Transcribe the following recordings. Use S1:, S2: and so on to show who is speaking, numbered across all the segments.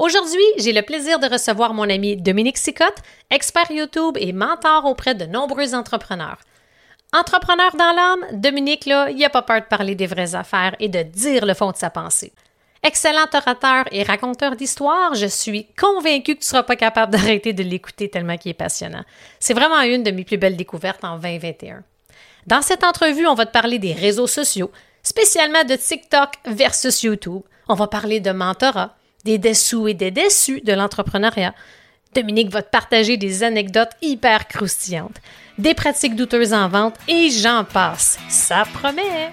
S1: Aujourd'hui, j'ai le plaisir de recevoir mon ami Dominique Sicotte, expert YouTube et mentor auprès de nombreux entrepreneurs. Entrepreneur dans l'âme, Dominique, là, il n'a pas peur de parler des vraies affaires et de dire le fond de sa pensée. Excellent orateur et raconteur d'histoires, je suis convaincu que tu ne seras pas capable d'arrêter de l'écouter tellement qu'il est passionnant. C'est vraiment une de mes plus belles découvertes en 2021. Dans cette entrevue, on va te parler des réseaux sociaux, spécialement de TikTok versus YouTube. On va parler de mentorat, des dessous et des déçus de l'entrepreneuriat. Dominique va te partager des anecdotes hyper croustillantes, des pratiques douteuses en vente et j'en passe. Ça promet!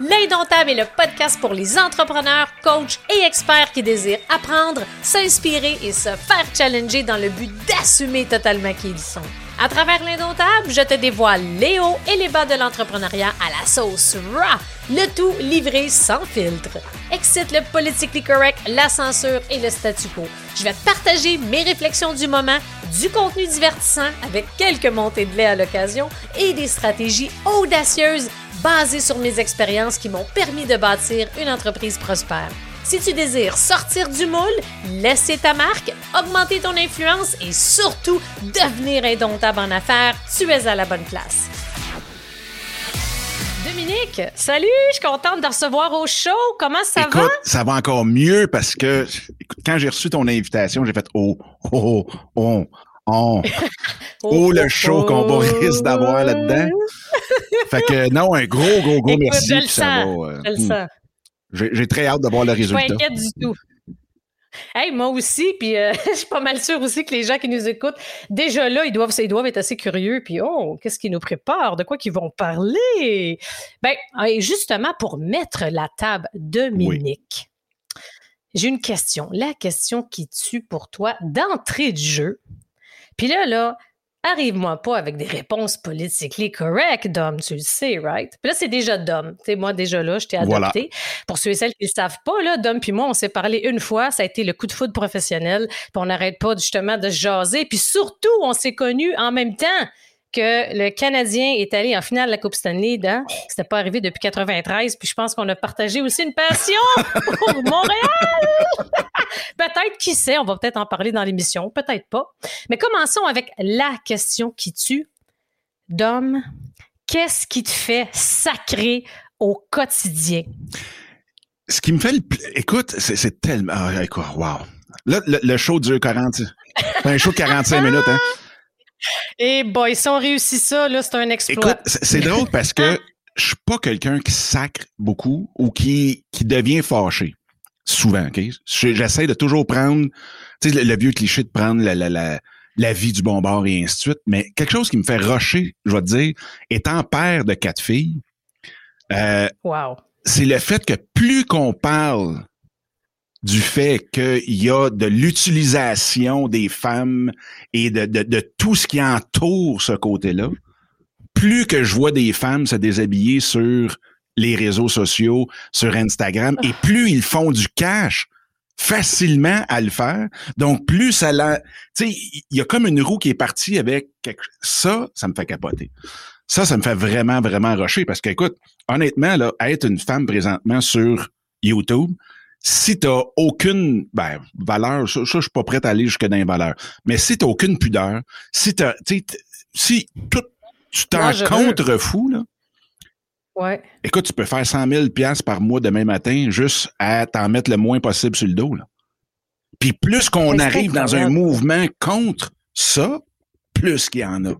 S1: L'Indomptable est le podcast pour les entrepreneurs, coachs et experts qui désirent apprendre, s'inspirer et se faire challenger dans le but d'assumer totalement qui ils sont. À travers l'Indomptable, je te dévoile les hauts et les bas de l'entrepreneuriat à la sauce raw, le tout livré sans filtre. Excite le politically correct, la censure et le statu quo. Je vais partager mes réflexions du moment, du contenu divertissant avec quelques montées de lait à l'occasion et des stratégies audacieuses basées sur mes expériences qui m'ont permis de bâtir une entreprise prospère. Si tu désires sortir du moule, laisser ta marque, augmenter ton influence et surtout devenir indomptable en affaires, tu es à la bonne place. Dominique, salut, je suis contente de recevoir au show. Comment ça
S2: écoute,
S1: va?
S2: Ça va encore mieux parce que écoute, quand j'ai reçu ton invitation, j'ai fait oh, oh, oh, oh, oh, le show qu'on va risque d'avoir là-dedans. fait que non, un gros, gros, gros
S1: Écoute,
S2: merci.
S1: Je le sens,
S2: va, euh,
S1: je le
S2: hmm.
S1: sens.
S2: J'ai très hâte de voir le
S1: Je suis pas
S2: résultat.
S1: inquiète du tout. Hey, moi aussi, puis euh, je suis pas mal sûre aussi que les gens qui nous écoutent, déjà là, ils doivent, ils doivent être assez curieux, puis oh, qu'est-ce qu'ils nous préparent, de quoi qu'ils vont parler? Ben, justement, pour mettre la table, Dominique, j'ai une question. La question qui tue pour toi d'entrée de jeu. Puis là, là, arrive-moi pas avec des réponses politiquement correctes, Dom, tu le sais, right? Puis là, c'est déjà Dom. Tu sais, moi, déjà là, je t'ai
S2: Voilà.
S1: adopté. Pour ceux et celles qui ne le savent pas, là, Dom puis moi, on s'est parlé une fois. Ça a été le coup de foudre professionnel. Puis on n'arrête pas justement de se jaser. Puis surtout, on s'est connus en même temps que le Canadien est allé en finale de la Coupe Stanley. Hein? C'était pas arrivé depuis 93. Puis je pense qu'on a partagé aussi une passion pour Montréal. peut-être, qui sait, on va peut-être en parler dans l'émission. Peut-être pas. Mais commençons avec la question qui tue. Dom, qu'est-ce qui te fait sacrer au quotidien?
S2: Ce qui me fait le Écoute, c'est c'est tellement. Ah, écoute, wow. Là, le, le show dure 40. C'est un show de 45 minutes, hein?
S1: Et boy, si on réussit ça, là, c'est un exploit.
S2: Écoute, c'est drôle parce que je suis pas quelqu'un qui sacre beaucoup ou qui, qui devient fâché. Souvent, OK? J'essaie de toujours prendre, tu sais, le, le vieux cliché de prendre la, la, la, la vie du bon bord et ainsi de suite. Mais quelque chose qui me fait rusher, je vais te dire, étant père de quatre filles, euh,
S1: Wow.
S2: c'est le fait que plus qu'on parle du fait qu'il y a de l'utilisation des femmes et de, de, de tout ce qui entoure ce côté-là, plus que je vois des femmes se déshabiller sur les réseaux sociaux, sur Instagram, et plus ils font du cash facilement à le faire. Donc, plus ça la... Tu sais, il y a comme une roue qui est partie avec quelque... ça, ça me fait capoter. Ça, ça me fait vraiment, vraiment rusher parce que, écoute, honnêtement, là, être une femme présentement sur YouTube, si t'as aucune ben, valeur, ça, ça, je suis pas prêt à aller jusque dans les valeurs, mais si t'as aucune pudeur, si t'as, si tout, tu t'en contre-fous, là,
S1: Ouais.
S2: écoute, tu peux faire 100 000 piastres par mois demain matin juste à t'en mettre le moins possible sur le dos, là. Puis plus qu'on arrive dans un mouvement contre ça, plus qu'il y en a.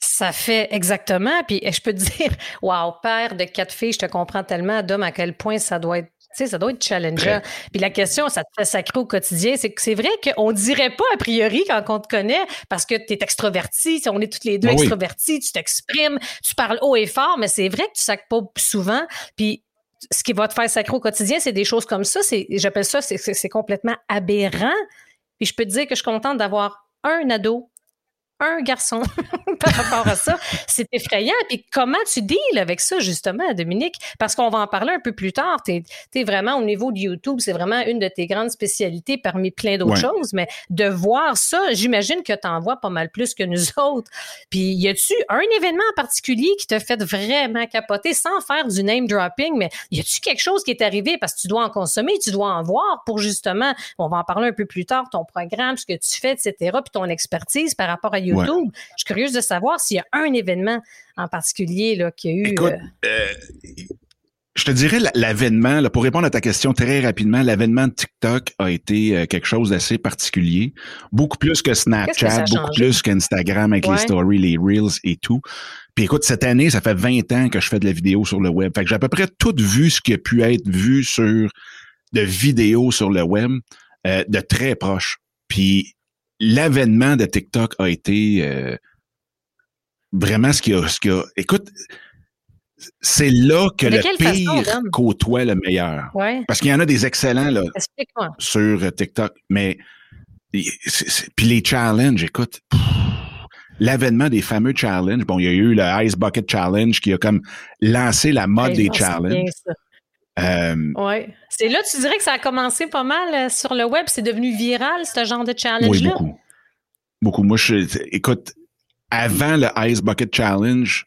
S1: Ça fait exactement. Puis je peux te dire, wow, père de quatre filles, je te comprends tellement, Dom, à quel point ça doit être. Sais, ça doit être challengeant. Puis la question, ça te fait sacrer au quotidien, c'est que c'est vrai qu'on dirait pas a priori quand on te connaît parce que tu es extroverti, on est toutes les deux
S2: oui.
S1: extrovertis, tu t'exprimes, tu parles haut et fort, mais c'est vrai que tu sacres pas souvent. Puis ce qui va te faire sacrer au quotidien, c'est des choses comme ça. J'appelle ça, c'est complètement aberrant. Puis je peux te dire que je suis contente d'avoir un ado, un garçon par rapport à ça. C'est effrayant. Puis comment tu deals avec ça, justement, Dominique? Parce qu'on va en parler un peu plus tard. Tu es, vraiment au niveau de YouTube, c'est vraiment une de tes grandes spécialités parmi plein d'autres choses. Mais de voir ça, j'imagine que tu en vois pas mal plus que nous autres. Puis y a-tu un événement en particulier qui t'a fait vraiment capoter sans faire du name dropping? Mais y a-tu quelque chose qui est arrivé? Parce que tu dois en consommer, tu dois en voir pour justement, on va en parler un peu plus tard, ton programme, ce que tu fais, etc., puis ton expertise par rapport à YouTube. Je suis curieuse de savoir s'il y a un événement en particulier là, qui a eu.
S2: Écoute, euh, euh, je te dirais l'avènement, pour répondre à ta question très rapidement, l'avènement de TikTok a été euh, quelque chose d'assez particulier. Beaucoup plus que Snapchat, beaucoup plus qu'Instagram avec les stories, les reels et tout. Puis écoute, cette année, ça fait 20 ans que je fais de la vidéo sur le web. Fait que j'ai à peu près tout vu ce qui a pu être vu sur de vidéos sur le web euh, de très proche. Puis l'avènement de TikTok a été euh, vraiment ce qui a, ce qui a. Écoute, c'est là que le pire côtoie le meilleur. Parce qu'il y en a des excellents là, sur TikTok, mais puis les challenges, écoute, l'avènement des fameux challenges. Bon, il y a eu le Ice Bucket Challenge qui a comme lancé la mode des challenges.
S1: Euh, oui. C'est là, tu dirais que ça a commencé pas mal euh, sur le web. C'est devenu viral, ce genre de challenge-là?
S2: Oui, beaucoup. Beaucoup. Moi, je, écoute, avant le Ice Bucket Challenge,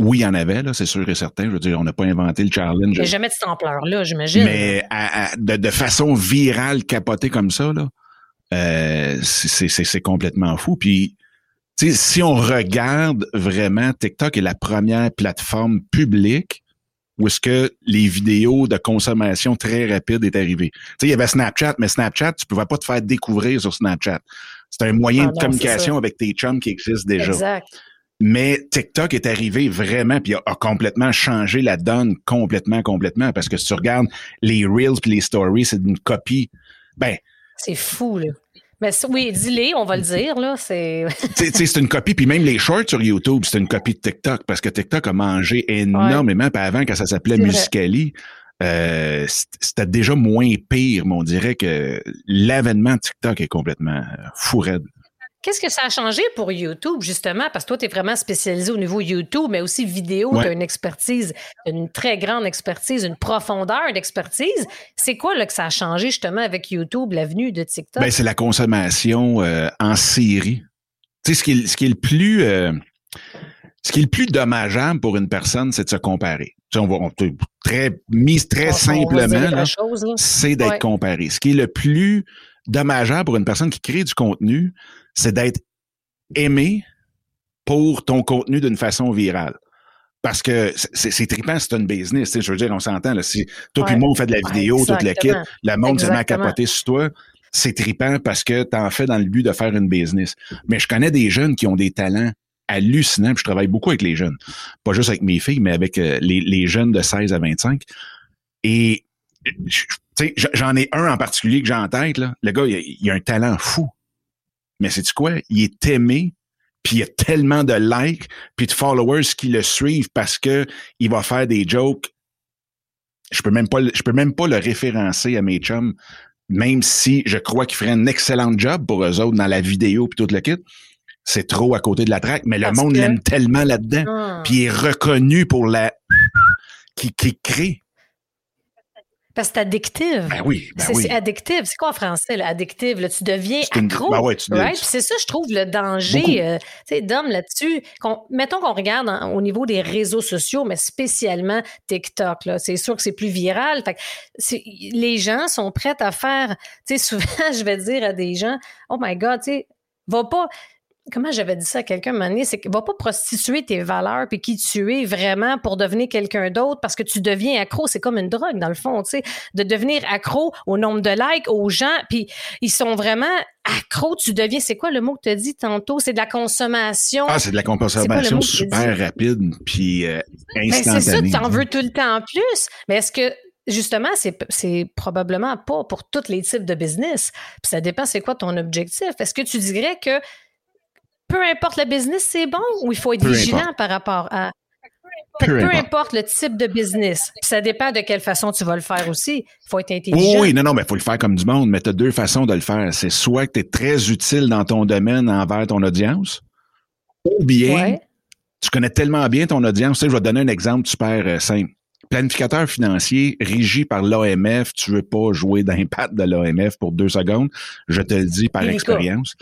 S2: oui, il y en avait, là, c'est sûr et certain. Je veux dire, on n'a pas inventé le challenge.
S1: Mais jamais de cette ampleur-là, j'imagine.
S2: Mais de, façon virale, capotée comme ça, là, euh, c'est complètement fou. Puis, si on regarde vraiment, TikTok est la première plateforme publique où est-ce que les vidéos de consommation très rapide est arrivé. Tu sais, il y avait Snapchat, mais Snapchat, tu pouvais pas te faire découvrir sur Snapchat. C'est un moyen ah de communication avec tes chums qui existe déjà. Exact. Mais TikTok est arrivé vraiment puis a, complètement changé la donne complètement complètement parce que si tu regardes les reels puis les stories, c'est une copie. Ben
S1: c'est fou là. Mais oui, dis-les, on va le dire, là. C'est.
S2: c'est une copie, puis même les shorts sur YouTube, c'est une copie de TikTok, parce que TikTok a mangé énormément, puis avant, quand ça s'appelait Musicali, euh, c'était déjà moins pire, mais on dirait que l'avènement de TikTok est complètement fou raide.
S1: Qu'est-ce que ça a changé pour YouTube, justement? Parce que toi, tu es vraiment spécialisé au niveau YouTube, mais aussi vidéo. Tu as une expertise, une très grande expertise, une profondeur d'expertise. C'est quoi là, que ça a changé, justement, avec YouTube, l'avenue de TikTok?
S2: Ben, c'est la consommation euh, en série. Tu sais, ce qui est, ce qui est le plus... Euh, ce qui est le plus dommageable pour une personne, c'est de se comparer. Tu sais, on va très mis très simplement, c'est d'être comparé. Ce qui est le plus dommageable pour une personne qui crée du contenu, c'est d'être aimé pour ton contenu d'une façon virale. Parce que c'est trippant, c'est une business. Je veux dire, on s'entend. Si toi et moi, on fait de la vidéo, toute le kit, le monde se met à capoter sur toi. C'est trippant parce que tu en fais dans le but de faire une business. Mais je connais des jeunes qui ont des talents hallucinants. je travaille beaucoup avec les jeunes. Pas juste avec mes filles, mais avec euh, les, les, jeunes de 16 à 25. Et j'en ai un en particulier que j'ai en tête. Là. Le gars, il il a un talent fou. Mais c'est quoi? Il est aimé, puis il y a tellement de likes, puis de followers qui le suivent parce que il va faire des jokes. Je peux même pas, je peux même pas le référencer à mes chums, même si je crois qu'il ferait un excellent job pour eux autres dans la vidéo puis tout le kit. C'est trop à côté de la traque, mais le monde l'aime tellement là-dedans, ah. puis il est reconnu pour la qui, qui crée.
S1: Parce que c'est addictif.
S2: Ben oui, ben
S1: c'est, addictif. C'est quoi en français, là, addictif? Là, tu deviens accro. Ben ouais, tu right? c'est ça, je trouve, le danger, euh, tu sais, d'homme là-dessus. mettons qu'on regarde au niveau des réseaux sociaux, mais spécialement TikTok. Là, c'est sûr que c'est plus viral. Fait les gens sont prêts à faire, tu sais, souvent, je vais dire à des gens, oh my God, tu sais, va pas comment j'avais dit ça à quelqu'un un moment donné, c'est que va pas prostituer tes valeurs puis qui tu es vraiment pour devenir quelqu'un d'autre parce que tu deviens accro, c'est comme une drogue dans le fond, tu sais, de devenir accro au nombre de likes aux gens puis ils sont vraiment accro, tu deviens c'est quoi le mot que tu as dit tantôt, c'est de la consommation.
S2: Ah, c'est de la consommation super rapide puis euh, instantanée. Ben, c'est ça,
S1: tu en veux tout le temps en plus, mais est-ce que justement, c'est probablement pas pour tous les types de business. Puis ça dépend c'est quoi ton objectif? Est-ce que tu dirais que peu importe le business, c'est bon ou il faut être vigilant par rapport à. Peu, importe. le type de business. ça dépend de quelle façon tu vas le faire aussi. Il faut être intelligent.
S2: Oui, non, non, mais il faut le faire comme du monde. Mais tu as deux façons de le faire. C'est soit que tu es très utile dans ton domaine envers ton audience, ou bien tu connais tellement bien ton audience. Tu sais, je vais te donner un exemple super euh, simple. Planificateur financier régi par l'AMF, tu veux pas jouer d'impact de l'AMF pour deux secondes. Je te le dis par expérience.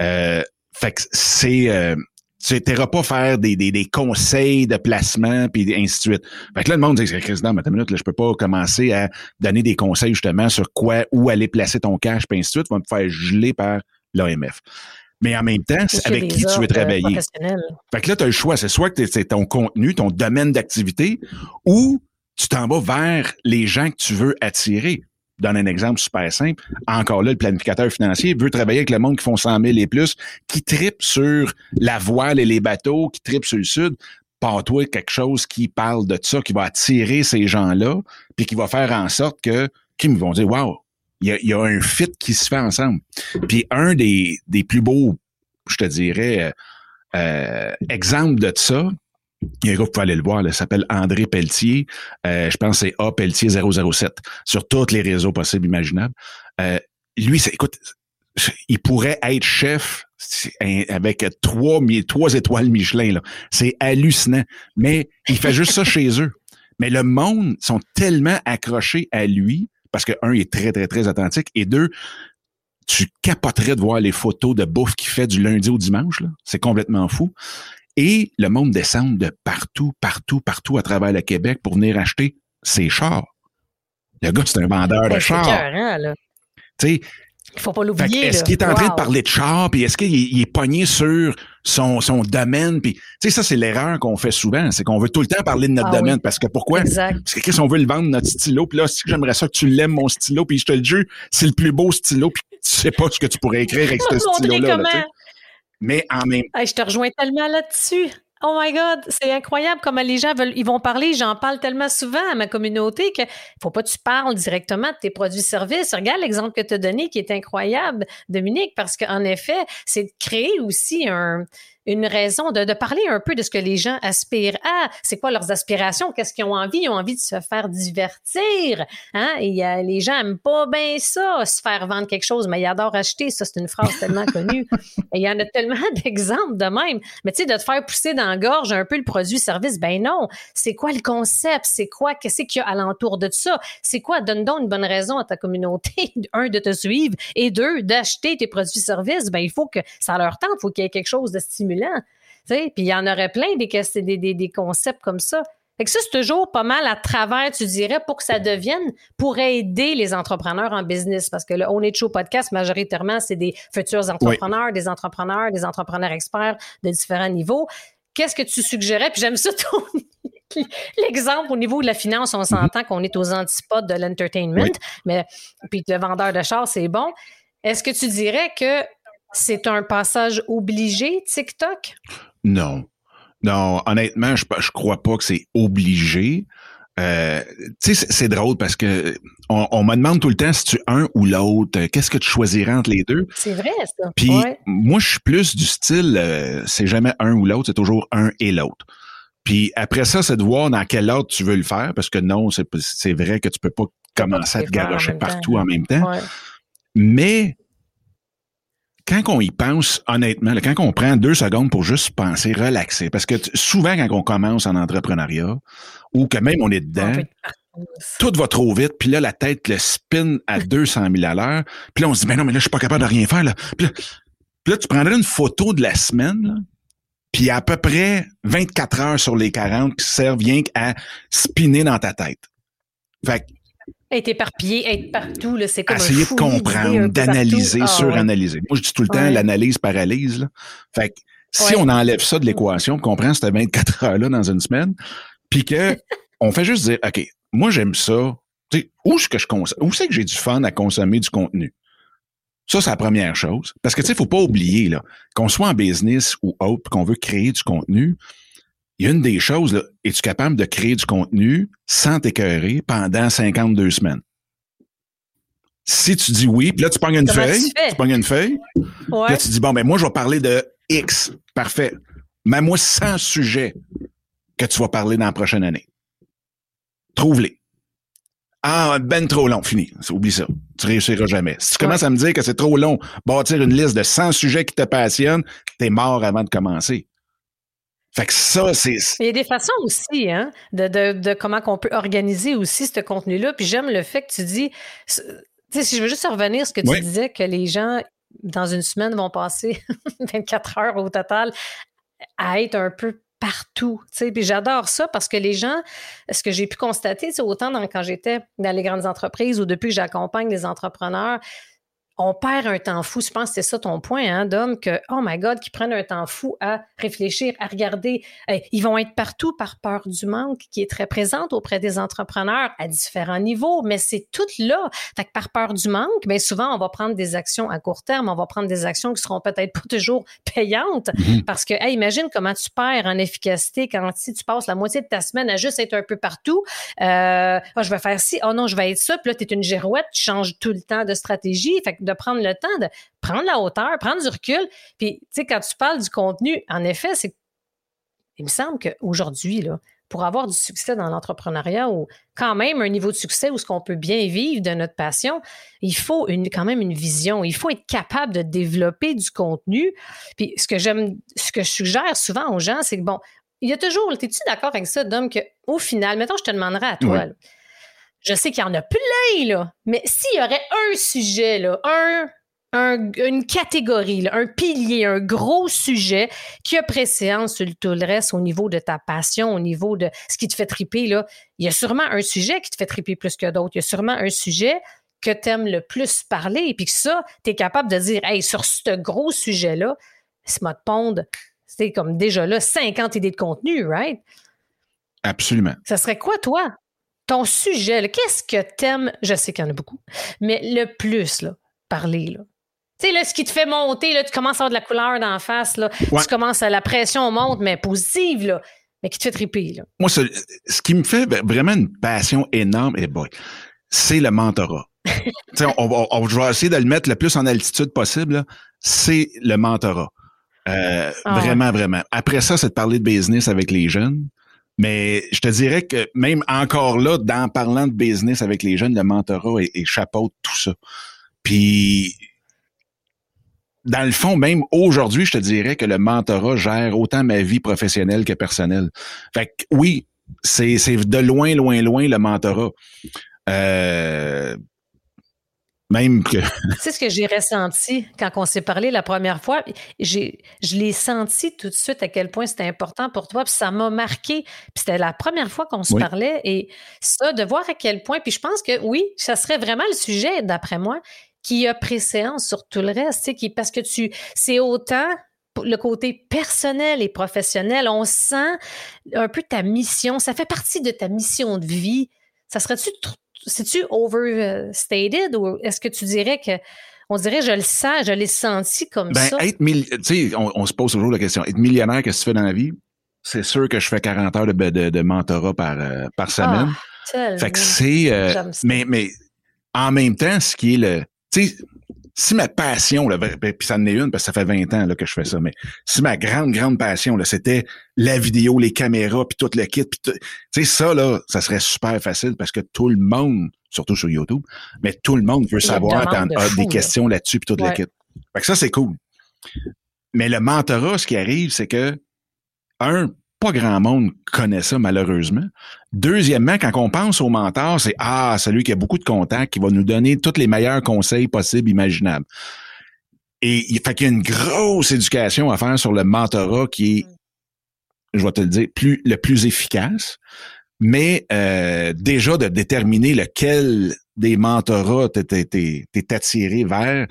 S2: Euh, fait que c'est... Euh, tu n'iras pas faire des, des, des, conseils de placement puis ainsi de suite. Fait que là, le monde dit, président, mais minute, là, je peux pas commencer à donner des conseils justement sur quoi, où aller placer ton cash puis ainsi de suite. Tu vas me faire geler par l'AMF. Mais en même temps, c'est avec qui tu veux travailler. Fait que là, tu as le choix. C'est soit que c'est ton contenu, ton domaine d'activité, ou tu t'en vas vers les gens que tu veux attirer. Donne un exemple super simple. Encore là, le planificateur financier veut travailler avec le monde qui font 100 000 et plus, qui tripe sur la voile et les bateaux, qui tripe sur le sud. Pas toi quelque chose qui parle de ça, qui va attirer ces gens-là, puis qui va faire en sorte que, qui me vont dire, wow, il y a, un fit qui se fait ensemble. Puis un des, des plus beaux, je te dirais, euh, euh exemples de ça, il y a un gars, vous pouvez aller le voir, il s'appelle André Pelletier. Euh, je pense que c'est A Pelletier 007 sur tous les réseaux possibles imaginables. Euh, lui, c'est, écoute, il pourrait être chef avec trois, trois étoiles Michelin. Là. C'est hallucinant. Mais il fait juste ça chez eux. Mais le monde sont tellement accrochés à lui parce que, un, il est très, très, très authentique, et deux, tu capoterais de voir les photos de bouffe qu'il fait du lundi au dimanche. C'est complètement fou. Et le monde descend de partout, partout, partout à travers le Québec pour venir acheter ses chars. Le gars, c'est un vendeur de chars. Tu sais,
S1: il faut pas l'oublier.
S2: Est-ce qu'il est en train de parler de char, puis est-ce qu'il est, pogné sur son, son domaine, puis tu sais, ça, c'est l'erreur qu'on fait souvent, c'est qu'on veut tout le temps parler de notre ah domaine, parce que pourquoi? Exact. Parce que qu'est-ce qu'on veut le vendre, notre stylo, puis là, si j'aimerais ça que tu l'aimes, mon stylo, puis je te le jure, c'est le plus beau stylo, puis tu sais pas ce que tu pourrais écrire avec ce stylo-là. Mais en même
S1: temps... je te rejoins tellement là-dessus. Oh my God, c'est incroyable comment les gens veulent, ils vont parler. J'en parle tellement souvent à ma communauté que faut pas que tu parles directement de tes produits-services. Regarde l'exemple que tu as donné qui est incroyable, Dominique, parce qu'en effet, c'est de créer aussi un, une raison de, de, parler un peu de ce que les gens aspirent à. C'est quoi leurs aspirations? Qu'est-ce qu'ils ont envie? Ils ont envie de se faire divertir. Hein? Et y a, les gens aiment pas bien ça, se faire vendre quelque chose, mais ils adorent acheter. Ça, c'est une phrase tellement connue. Et il y en a tellement d'exemples de même. Mais tu sais, de te faire pousser dans la gorge un peu le produit-service, ben non. C'est quoi le concept? C'est quoi? Qu'est-ce qu'il y a alentour de ça? C'est quoi? Donne donc une bonne raison à ta communauté, un, de te suivre et deux, d'acheter tes produits-services. Ben, il faut que ça leur tente. Il faut qu'il y ait quelque chose de stimulant puis il y en aurait plein des, des, des, concepts comme ça. Fait que ça, c'est toujours pas mal à travers, tu dirais, pour que ça devienne, pour aider les entrepreneurs en business. Parce que le On est Show podcast, majoritairement, c'est des futurs entrepreneurs, des entrepreneurs, des entrepreneurs experts de différents niveaux. Qu'est-ce que tu suggérais? Puis j'aime ça ton l'exemple au niveau de la finance, on s'entend qu'on est aux antipodes de l'entertainment, mais puis le vendeur de char, c'est bon. Est-ce que tu dirais que c'est un passage obligé, TikTok?
S2: Non. Non, honnêtement, je, je crois pas que c'est obligé. Euh, tu sais, c'est drôle parce que on, me demande tout le temps si tu es un ou l'autre. Qu'est-ce que tu choisirais entre les deux?
S1: C'est vrai, ça.
S2: Puis moi, je suis plus du style, euh, c'est jamais un ou l'autre, c'est toujours un et l'autre. Puis après ça, c'est de voir dans quel ordre tu veux le faire, parce que non, c'est vrai que tu peux pas commencer à te garocher partout en même temps. Mais quand on y pense honnêtement, quand on prend deux secondes pour juste penser, relaxer, parce que souvent quand on commence en entrepreneuriat, ou que même on est dedans, tout va trop vite, puis là, la tête le spin à 200 000 à l'heure, puis là, on se dit, mais non, mais là, je suis pas capable de rien faire, là. Puis là, tu prendrais une photo de la semaine, puis y a à peu près 24 heures sur les 40 qui servent rien qu'à spinner dans ta tête. Fait
S1: être éparpillé, être partout, c'est comme
S2: Essayer de comprendre, d'analyser, ah, suranalyser. Moi, je dis tout le temps, l'analyse paralyse. Là. Fait que si on enlève ça de l'équation, qu'on prend cette 24 heures-là dans une semaine, puis que on fait juste dire, OK, moi, j'aime ça. où est-ce que je consomme? Où c'est que j'ai du fun à consommer du contenu? Ça, c'est la première chose. Parce que, tu sais, faut pas oublier, là, qu'on soit en business ou autre, qu'on veut créer du contenu, il y a une des choses, là, es-tu capable de créer du contenu sans t'écœurer pendant 52 semaines? Si tu dis oui, puis là, tu pognes une feuille, tu, pognes une feuille, là, tu dis, bon, ben moi, je vais parler de X. Parfait. Mais moi, 100 sujets que tu vas parler dans la prochaine année. Trouve-les. Ah, ben trop long, fini. Oublie ça. Tu réussiras jamais. Si tu commences à me dire que c'est trop long, bâtir une liste de 100 sujets qui te passionnent, t'es mort avant de commencer. Fait que ça, c'est.
S1: Il y a des façons aussi, hein, de, de, de comment qu'on peut organiser aussi ce contenu-là. Puis j'aime le fait que tu dis. Tu sais, si je veux juste revenir à ce que tu disais, que les gens, dans une semaine, vont passer 24 heures au total à être un peu partout. Puis j'adore ça parce que les gens, ce que j'ai pu constater, autant dans, quand j'étais dans les grandes entreprises ou depuis que j'accompagne des entrepreneurs, on perd un temps fou. Je pense que c'est ça ton point, hein, Dom, que, oh my God, qu'ils prennent un temps fou à réfléchir, à regarder. ils vont être partout par peur du manque qui est très présente auprès des entrepreneurs à différents niveaux, mais c'est tout là. Fait que par peur du manque, bien souvent, on va prendre des actions à court terme, on va prendre des actions qui seront peut-être pas toujours payantes mm-hmm. parce que, hey, imagine comment tu perds en efficacité quand si tu passes la moitié de ta semaine à juste être un peu partout. Euh, oh, je vais faire ci, oh non, je vais être ça, puis là, tu es une girouette, tu changes tout le temps de stratégie. Fait que de prendre le temps de prendre la hauteur, prendre du recul. Puis, tu sais, quand tu parles du contenu, en effet, c'est. Il me semble qu'aujourd'hui, là, pour avoir du succès dans l'entrepreneuriat ou quand même un niveau de succès où ce qu'on peut bien vivre de notre passion, il faut une, quand même une vision. Il faut être capable de développer du contenu. Puis ce que j'aime, ce que je suggère souvent aux gens, c'est que bon, il y a toujours, es-tu d'accord avec ça, Dom, qu'au final, mettons, je te demanderai à toi, je sais qu'il y en a plein, là. Mais s'il y aurait un sujet, là, un, une catégorie, un pilier, un gros sujet qui a préséance sur tout le reste au niveau de ta passion, au niveau de ce qui te fait triper, là, il y a sûrement un sujet qui te fait triper plus que d'autres. Il y a sûrement un sujet que tu aimes le plus parler et puis que ça, tu es capable de dire, hey, sur ce gros sujet-là, ce mode pondre, c'est comme déjà là 50 idées de contenu, right?
S2: Absolument.
S1: Ça serait quoi, toi? Ton sujet, qu'est-ce que t'aimes, je sais qu'il y en a beaucoup, mais le plus, là, parler, là. Tu sais, là, ce qui te fait monter, là, tu commences à avoir de la couleur la face, là. Tu commences à la pression monte, mais positive, là, mais qui te fait triper, là.
S2: Moi, ce, qui me fait vraiment une passion énorme, et eh boy, c'est le mentorat. on, on, je vais essayer de le mettre le plus en altitude possible, c'est le mentorat. Euh, ah vraiment, vraiment. Après ça, c'est de parler de business avec les jeunes. Mais je te dirais que même encore là, dans parlant de business avec les jeunes, le mentorat est, chapeau de tout ça. Puis dans le fond, même aujourd'hui, je te dirais que le mentorat gère autant ma vie professionnelle que personnelle. Fait que oui, c'est de loin, loin, loin le mentorat. Euh, même que.
S1: C'est ce que j'ai ressenti quand on s'est parlé la première fois? J'ai, je l'ai senti tout de suite à quel point c'était important pour toi. Puis ça m'a marqué. Puis c'était la première fois qu'on se parlait. Et ça, de voir à quel point. Puis je pense que oui, ça serait vraiment le sujet, d'après moi, qui a préséance sur tout le reste. Qui, parce que tu. C'est autant le côté personnel et professionnel. On sent un peu ta mission. Ça fait partie de ta mission de vie. Ça serait-tu c'est-tu overstated ou est-ce que tu dirais que on dirait, je le sens, je l'ai senti comme
S2: ben,
S1: ça?
S2: Être tu sais, on, se pose toujours la question. Être millionnaire, qu'est-ce que tu fais dans la vie? C'est sûr que je fais 40 heures de, de, de mentorat par, euh, par semaine. Ah, fait que c'est, euh, mais, mais en même temps, ce qui est le, tu sais, si ma passion, là, ben, puis ça en est une parce que ça fait 20 ans là, que je fais ça, mais si ma grande, grande passion, là, c'était la vidéo, les caméras, puis tout le kit, puis tu sais, ça, là, ça serait super facile parce que tout le monde, surtout sur YouTube, mais tout le monde veut savoir a des questions là-dessus, puis tout le kit. Fait que ça, c'est cool. Mais le mentorat, ce qui arrive, c'est que, un, pas grand monde connaît ça, malheureusement. Deuxièmement, quand on pense au mentor, c'est Ah, celui qui a beaucoup de contacts, qui va nous donner tous les meilleurs conseils possibles, imaginables. Et il fait qu'il y a une grosse éducation à faire sur le mentorat qui est, je vais te le dire, plus, le plus efficace. Mais euh, déjà de déterminer lequel des mentorats t'es attiré vers,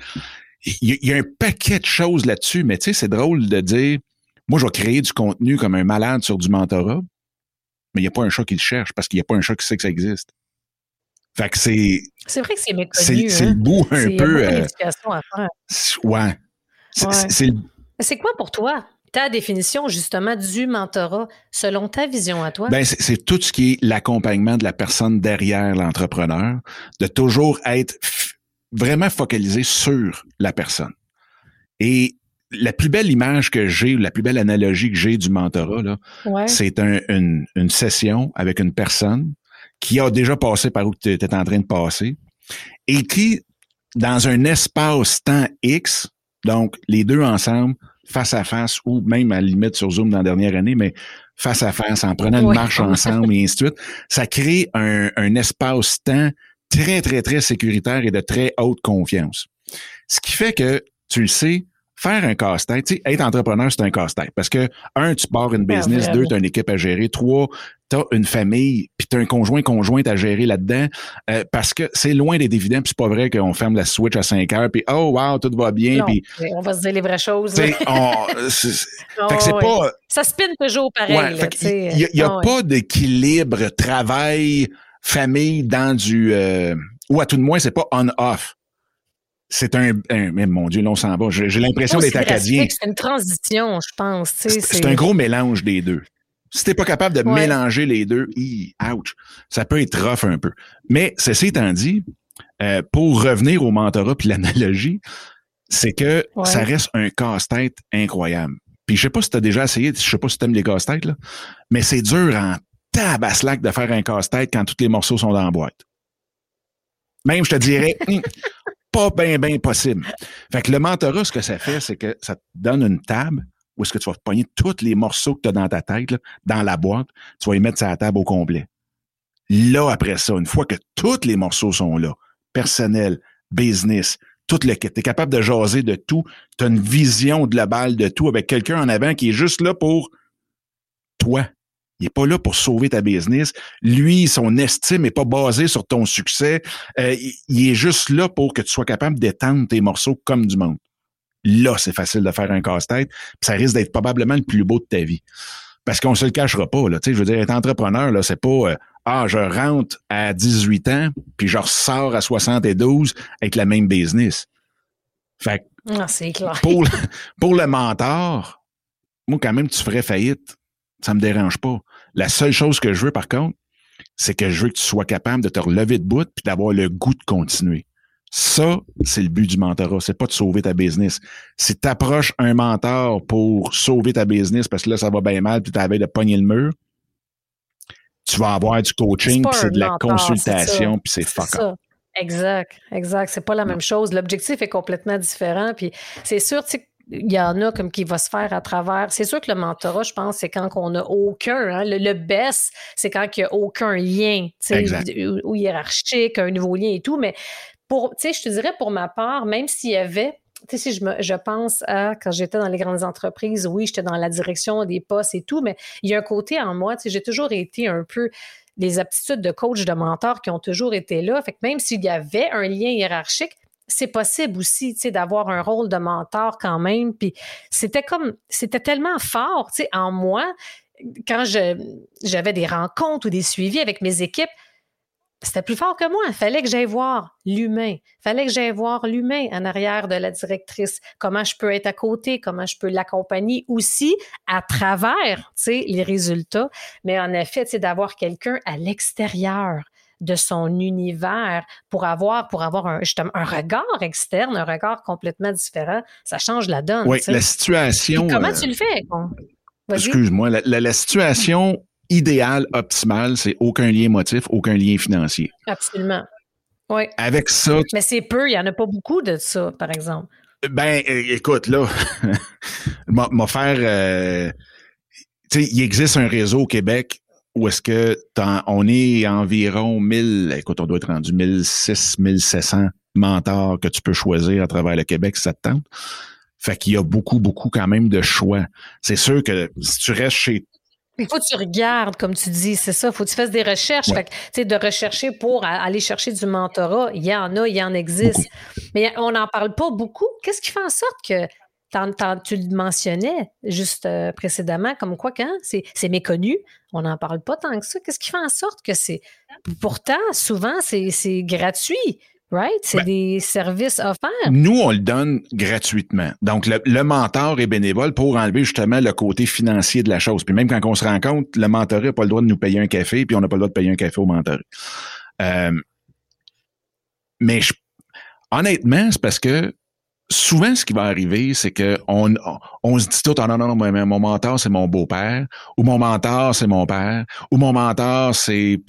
S2: il y, a un paquet de choses là-dessus, mais tu sais, c'est drôle de dire moi, je vais créer du contenu comme un malade sur du mentorat, mais il n'y a pas un chat qui le cherche parce qu'il n'y a pas un chat qui sait que ça existe. Fait que c'est.
S1: C'est vrai que c'est méconnu.
S2: C'est le hein. bout un peu.
S1: Euh, à faire.
S2: Ouais.
S1: C'est quoi pour toi ta définition justement du mentorat selon ta vision à toi?
S2: Ben, c'est tout ce qui est l'accompagnement de la personne derrière l'entrepreneur, de toujours être vraiment focalisé sur la personne. Et la plus belle image que j'ai, la plus belle analogie que j'ai du mentorat, là, c'est une, une, session avec une personne qui a déjà passé par où tu étais en train de passer et qui, dans un espace-temps X, donc les deux ensemble, face à face ou même à la limite sur Zoom dans la dernière année, mais face à face, en prenant une marche ensemble et ainsi de suite, ça crée un, un espace-temps très, très, très sécuritaire et de très haute confiance. Ce qui fait que, tu le sais, faire un casse-tête, tu sais, être entrepreneur, c'est un casse-tête. Parce que, un, tu pars une ah, business, deux, tu as une équipe à gérer, trois, tu as une famille, puis tu as un conjoint, conjointe à gérer là-dedans. Euh, parce que c'est loin d'être évident, puis c'est pas vrai qu'on ferme la switch à 5 heures, puis oh wow, tout va bien. puis
S1: on va se dire les vraies choses.
S2: On, fait que c'est oh, pas.
S1: Ça spinne toujours pareil.
S2: il n'y a, oh, pas d'équilibre travail, famille dans du. Euh, ou à tout de moins, c'est pas on-off c'est un, mais mon Dieu, non, on s'en va. J'ai l'impression d'être acadien.
S1: C'est une transition, je pense.
S2: C'est un gros mélange des deux. Si t'es pas capable de mélanger les deux, ouch, ça peut être rough un peu. Mais ceci étant dit, euh, pour revenir au mentorat puis l'analogie, c'est que ça reste un casse-tête incroyable. Puis je sais pas si tu as déjà essayé, je sais pas si tu aimes les casse-têtes, là, mais c'est dur en tabaslac de faire un casse-tête quand tous les morceaux sont dans la boîte. Même, je te dirais, hmm, pas bien, bien possible. Fait que le mentorat, ce que ça fait, c'est que ça te donne une table où est-ce que tu vas pogner tous les morceaux que tu as dans ta tête, dans la boîte, tu vas y mettre sur la table au complet. Là, après ça, une fois que tous les morceaux sont là, personnel, business, tout le kit, tu es capable de jaser de tout, tu as une vision globale de tout avec quelqu'un en avant qui est juste là pour toi. Il est pas là pour sauver ta business. Lui, son estime est pas basée sur ton succès. Euh, il est juste là pour que tu sois capable d'étendre tes morceaux comme du monde. Là, c'est facile de faire un casse-tête. Ça risque d'être probablement le plus beau de ta vie. Parce qu'on se le cachera pas. Là. Tu sais, je veux dire, être entrepreneur, là, c'est pas euh, Ah, je rentre à 18 ans, puis je ressors à 72 avec la même business. Fait
S1: ah, c'est clair.
S2: Pour, pour le mentor, moi, quand même, tu ferais faillite. Ça me dérange pas. La seule chose que je veux, par contre, c'est que je veux que tu sois capable de te relever de bout puis d'avoir le goût de continuer. Ça, c'est le but du mentorat. C'est pas de sauver ta business. Si tu approches un mentor pour sauver ta business parce que là, ça va bien mal puis tu avais de pogner le mur, tu vas avoir du coaching puis c'est de la consultation puis c'est fuck
S1: Exact, exact. C'est pas la même chose. L'objectif est complètement différent. Puis c'est sûr, tu il y en a comme qui va se faire à travers. C'est sûr que le mentorat, je pense, c'est quand on n'a aucun. Hein, le, best, c'est quand il n'y a aucun lien, ou, ou, hiérarchique, un nouveau lien et tout. Mais pour, tu sais, je te dirais pour ma part, même s'il y avait tu sais, si je, me, je pense à quand j'étais dans les grandes entreprises, oui, j'étais dans la direction des postes et tout, mais il y a un côté en moi, tu sais, j'ai toujours été un peu les aptitudes de coach, de mentor qui ont toujours été là. Fait que même s'il y avait un lien hiérarchique, c'est possible aussi, tu sais, d'avoir un rôle de mentor quand même. C'était comme, c'était tellement fort, tu en moi, quand j'avais des rencontres ou des suivis avec mes équipes, c'était plus fort que moi. Il fallait que j'aille voir l'humain. Il fallait que j'aille voir l'humain en arrière de la directrice. Comment je peux être à côté, comment je peux l'accompagner aussi à travers, les résultats. Mais en effet, d'avoir quelqu'un à l'extérieur de son univers pour avoir, pour avoir un, justement, un regard externe, un regard complètement différent. Ça change la donne.
S2: Oui, la situation.
S1: comment tu le fais?
S2: Excuse-moi, la, situation idéale, optimale, c'est aucun lien motif, aucun lien financier.
S1: Absolument. Oui.
S2: Avec ça.
S1: Mais c'est peu, il n'y en a pas beaucoup de ça, par exemple.
S2: Ben, euh, écoute, là, m'a faire. Euh, tu sais, il existe un réseau au Québec où est-ce que on est environ 1000, écoute, on doit être rendu 1600, 1700 mentors que tu peux choisir à travers le Québec si ça te tente. Fait qu'il y a beaucoup, beaucoup quand même de choix. C'est sûr que si tu restes chez
S1: il faut que tu regardes, comme tu dis, c'est ça. Il faut que tu fasses des recherches. Fait que, de rechercher pour aller chercher du mentorat, il y en a, il y en existe. Mais on n'en parle pas beaucoup. Qu'est-ce qui fait en sorte que tu le mentionnais juste euh, précédemment, comme quoi quand c'est méconnu, on n'en parle pas tant que ça. Qu'est-ce qui fait en sorte que c'est. Pourtant, souvent, c'est gratuit. Right? C'est ben des services offerts.
S2: Nous, on le donne gratuitement. Donc, le, mentor est bénévole pour enlever justement le côté financier de la chose. Puis même quand on se rend compte, le mentor n'a pas le droit de nous payer un café, puis on n'a pas le droit de payer un café au mentor. Euh, mais honnêtement, c'est parce que souvent, ce qui va arriver, c'est que on, on se dit tout, ah non, non, non, mon mentor, c'est mon beau-père, ou mon mentor, c'est mon père, ou mon mentor, c'est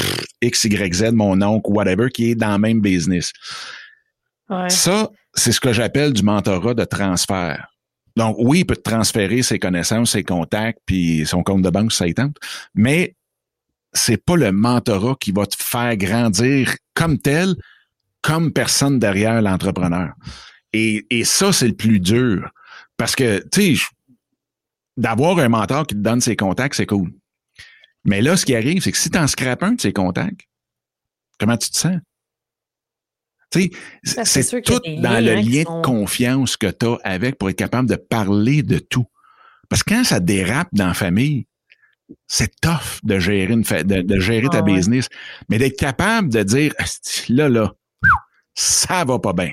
S2: X, Y, Z, mon oncle, whatever, qui est dans le même business. Ça, c'est ce que j'appelle du mentorat de transfert. Donc, oui, il peut te transférer ses connaissances, ses contacts, puis son compte de banque, ça y tente, mais c'est pas le mentorat qui va te faire grandir comme tel, comme personne derrière l'entrepreneur. Et, et ça, c'est le plus dur. Parce que, tu sais, d'avoir un mentor qui te donne ses contacts, c'est cool. Mais là, ce qui arrive, c'est que si tu en scrapes un de ses contacts, comment tu te sens? Tu sais, c'est tout dans le lien de confiance que tu as avec pour être capable de parler de tout. Parce que quand ça dérape dans la famille, c'est tough de gérer une de, gérer ta ah business. Mais d'être capable de dire là, là, ça va pas bien.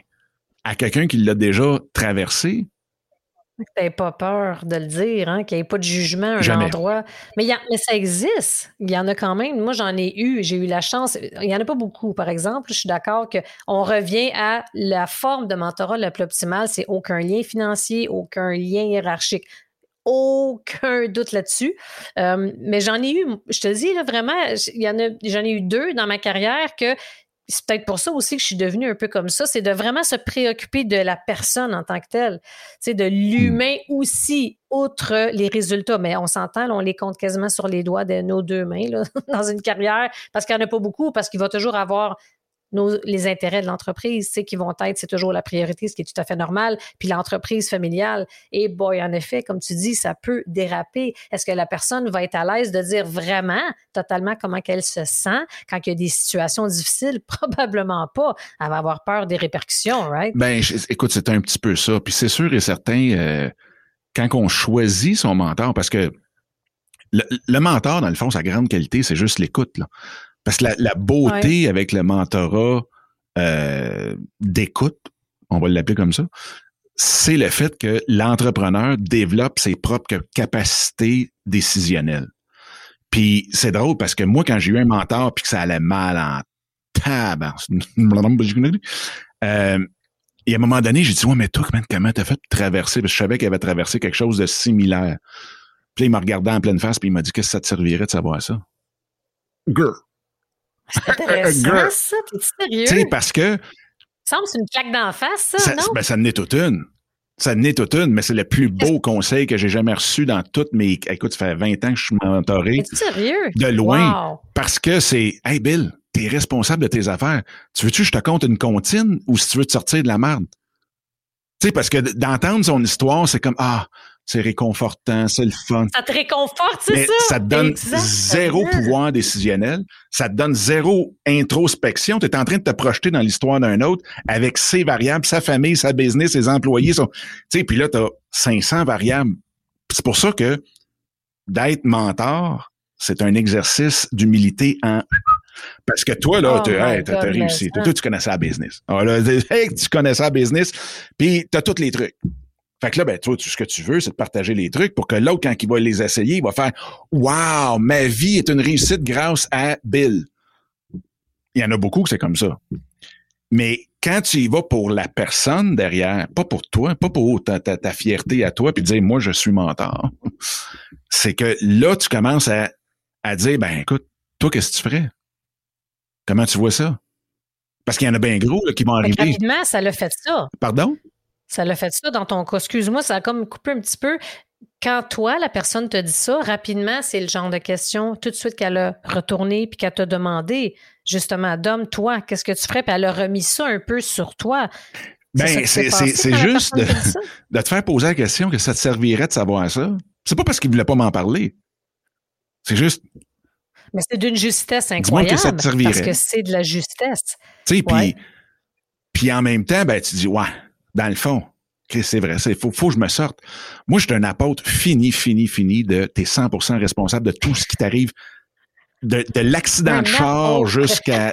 S2: À quelqu'un qui l'a déjà traversé,
S1: que pas peur de le dire, hein, qu'il n'y ait pas de jugement à un endroit. Mais, mais ça existe. Il y en a quand même. Moi, j'en ai eu. J'ai eu la chance. Il n'y en a pas beaucoup, par exemple. Je suis d'accord qu'on revient à la forme de mentorat la plus optimale. C'est aucun lien financier, aucun lien hiérarchique aucun doute là-dessus. Euh, mais j'en ai eu, je te dis là, vraiment, j'en ai eu deux dans ma carrière que c'est peut-être pour ça aussi que je suis devenue un peu comme ça, c'est de vraiment se préoccuper de la personne en tant que telle, c'est de l'humain aussi, outre les résultats. Mais on s'entend, on les compte quasiment sur les doigts de nos deux mains là, dans une carrière, parce qu'il n'y en a pas beaucoup, parce qu'il va toujours avoir les intérêts de l'entreprise, c'est qui vont être, c'est toujours la priorité, ce qui est tout à fait normal. Puis l'entreprise familiale, et boy, en effet, comme tu dis, ça peut déraper. Est-ce que la personne va être à l'aise de dire vraiment, totalement comment qu'elle se sent quand il y a des situations difficiles? Probablement pas. Elle va avoir peur des répercussions, right?
S2: Ben, écoute, c'est un petit peu ça. Puis c'est sûr et certain, euh, quand on choisit son mentor, parce que le, le, mentor, dans le fond, sa grande qualité, c'est juste l'écoute. Parce que la, beauté avec le mentorat euh, d'écoute, on va l'appeler comme ça, c'est le fait que l'entrepreneur développe ses propres capacités décisionnelles. Puis c'est drôle parce que moi, quand j'ai eu un mentor puis que ça allait mal en tabac, euh, et à un moment donné, j'ai dit, ouais, mais toi, comment t'as fait traverser? Parce que je savais qu'il avait traversé quelque chose de similaire. Puis là, il m'a regardé en pleine face puis il m'a dit, qu'est-ce que ça te servirait de savoir ça? Girl.
S1: C'est intéressant, ça. T'es sérieux? Tu sais,
S2: parce que.
S1: Ça semble c'est une claque d'en face, ça, ça non?
S2: Ben, ça n'est toute une. Ça n'est toute une, mais c'est le plus beau conseil que j'ai jamais reçu dans toutes mes. Écoute, ça fait 20 ans que je suis mentoré.
S1: sérieux?
S2: De loin. Parce que c'est. Hey, Bill, t'es responsable de tes affaires. Tu veux-tu que je te compte une comptine ou si tu veux te sortir de la merde? Tu sais, parce que d'entendre son histoire, c'est comme Ah, c'est réconfortant, c'est le fun.
S1: Ça te réconforte, c'est ça?
S2: Ça te donne zéro pouvoir décisionnel, ça te donne zéro introspection. Tu es en train de te projeter dans l'histoire d'un autre avec ses variables, sa famille, sa business, ses employés. Son... Tu sais, puis là, tu as 500 variables. C'est pour ça que d'être mentor, c'est un exercice d'humilité en... Parce que toi, là, oh tu as réussi. Toi, tu connaissais la business. Ah, tu connaissais la business, puis tu as tous les trucs. Fait que là, ben, toi, ce que tu veux, c'est de partager les trucs pour que l'autre, quand il va les essayer, il va faire Wow, ma vie est une réussite grâce à Bill. Il y en a beaucoup que c'est comme ça. Mais quand tu y vas pour la personne derrière, pas pour toi, pas pour ta, ta, fierté à toi, puis dire moi je suis mentor, c'est que là tu commences à, à dire ben écoute, toi qu'est-ce que tu ferais? Comment tu vois ça? Parce qu'il y en a bien gros là, qui vont arriver.
S1: Rapidement, ça l'a fait ça.
S2: Pardon?
S1: Ça l'a fait ça dans ton cas. Excuse-moi, ça a comme coupé un petit peu. Quand toi, la personne te dit ça, rapidement, c'est le genre de question tout de suite qu'elle a retourné puis qu'elle t'a demandé, justement, Dom, toi, qu'est-ce que tu ferais? Puis elle a remis ça un peu sur toi.
S2: Ben, c'est juste de, te faire poser la question que ça te servirait de savoir ça. C'est pas parce qu'il voulait pas m'en parler. C'est juste.
S1: Mais c'est d'une justesse incroyable. Que ça te servirait. Parce que c'est de la justesse.
S2: Tu sais, puis, puis en même temps, ben, tu dis, ouais, dans le fond, c'est vrai, il faut, faut que je me sorte. Moi, je suis un apôtre fini, fini, fini de t'es 100% responsable de tout ce qui t'arrive, de, l'accident de char jusqu'à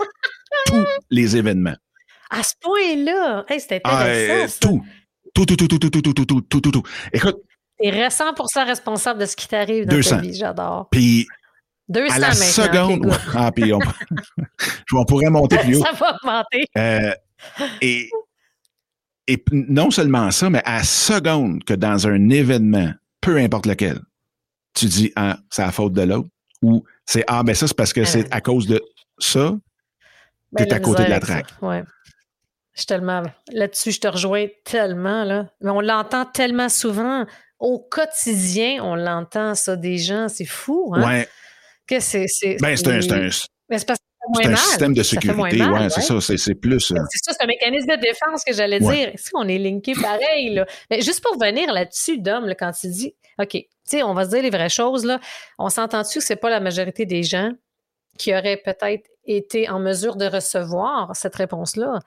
S2: tous les événements.
S1: À ce point-là, c'était intéressant.
S2: tout, tout, tout, tout, tout, tout, tout, tout, tout, tout, tout, tout. Écoute.
S1: T'es 100% responsable de ce qui t'arrive dans ta vie, j'adore.
S2: Puis, à la seconde, ah, puis on, on, pourrait monter plus haut.
S1: Ça va augmenter.
S2: Euh, et et non seulement ça, mais à seconde que dans un événement, peu importe lequel, tu dis, ah, c'est la faute de l'autre, ou c'est, ah, ben ça, c'est parce que c'est à cause de ça, tu es à côté de la traque.
S1: Ouais. Je tellement là-dessus, je te rejoins tellement là. Mais on l'entend tellement souvent au quotidien, on l'entend ça des gens, c'est fou. Hein?
S2: Ouais.
S1: Que c'est.
S2: Ben c'est un, c'est un,
S1: Mais c'est parce que ça fait
S2: c'est un
S1: mal.
S2: système de sécurité.
S1: mal,
S2: ouais, c'est ça. C'est, c'est plus. euh,
S1: C'est ça, c'est un mécanisme de défense que j'allais
S2: Ouais.
S1: dire. Est-ce qu'on est linké pareil, là? Mais juste pour venir là-dessus, Dom, là, quand tu dis, OK, tu sais, on va se dire les vraies choses, là. On s'entend-tu que c'est pas la majorité des gens qui auraient peut-être été en mesure de recevoir cette réponse-là?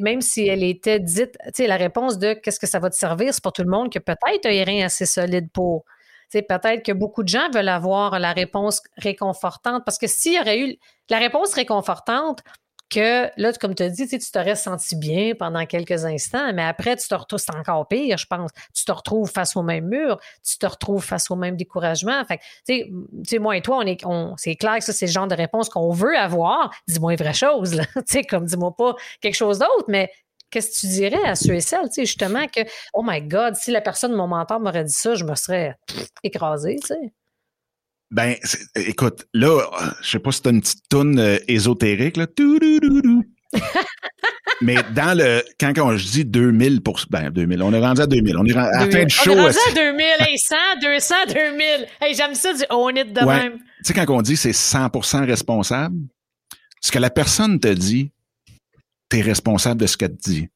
S1: Même si elle était dite, tu sais, la réponse de qu'est-ce que ça va te servir, c'est pour tout le monde que peut-être a les reins assez solides pour. Sais, peut-être que beaucoup de gens veulent avoir la réponse réconfortante parce que s'il y aurait eu la réponse réconfortante, que là, comme tu as dit, tu t'aurais senti bien pendant quelques instants, mais après, tu te retrouves, c'est encore pire, je pense. Tu te retrouves face au même mur, tu te retrouves face au même découragement. Fait tu sais, moi et toi, on est, c'est clair que ça, c'est le genre de réponse qu'on veut avoir. Dis-moi une vraie chose, tu sais, comme dis-moi pas quelque chose d'autre, mais qu'est-ce que tu dirais à ceux et celles, tu sais, justement, que, oh my God, si la personne, mon mentor m'aurait dit ça, je me serais pff, écrasée, tu sais?
S2: Ben, c'est- écoute, là, je sais pas si t'as une petite toune euh, ésotérique, là. Mais dans le, quand on, je dis 2000 pour, ben, 2000, on est rendu à 2000. On est rendu, à la fin du show.
S1: On est rendu à 2000, hey, 100, 200, 2000. Hey, j'aime ça du own it de
S2: Ouais.
S1: même.
S2: tu sais, quand on dit c'est 100% responsable, ce que la personne te dit, t'es responsable de ce qu'elle te dit.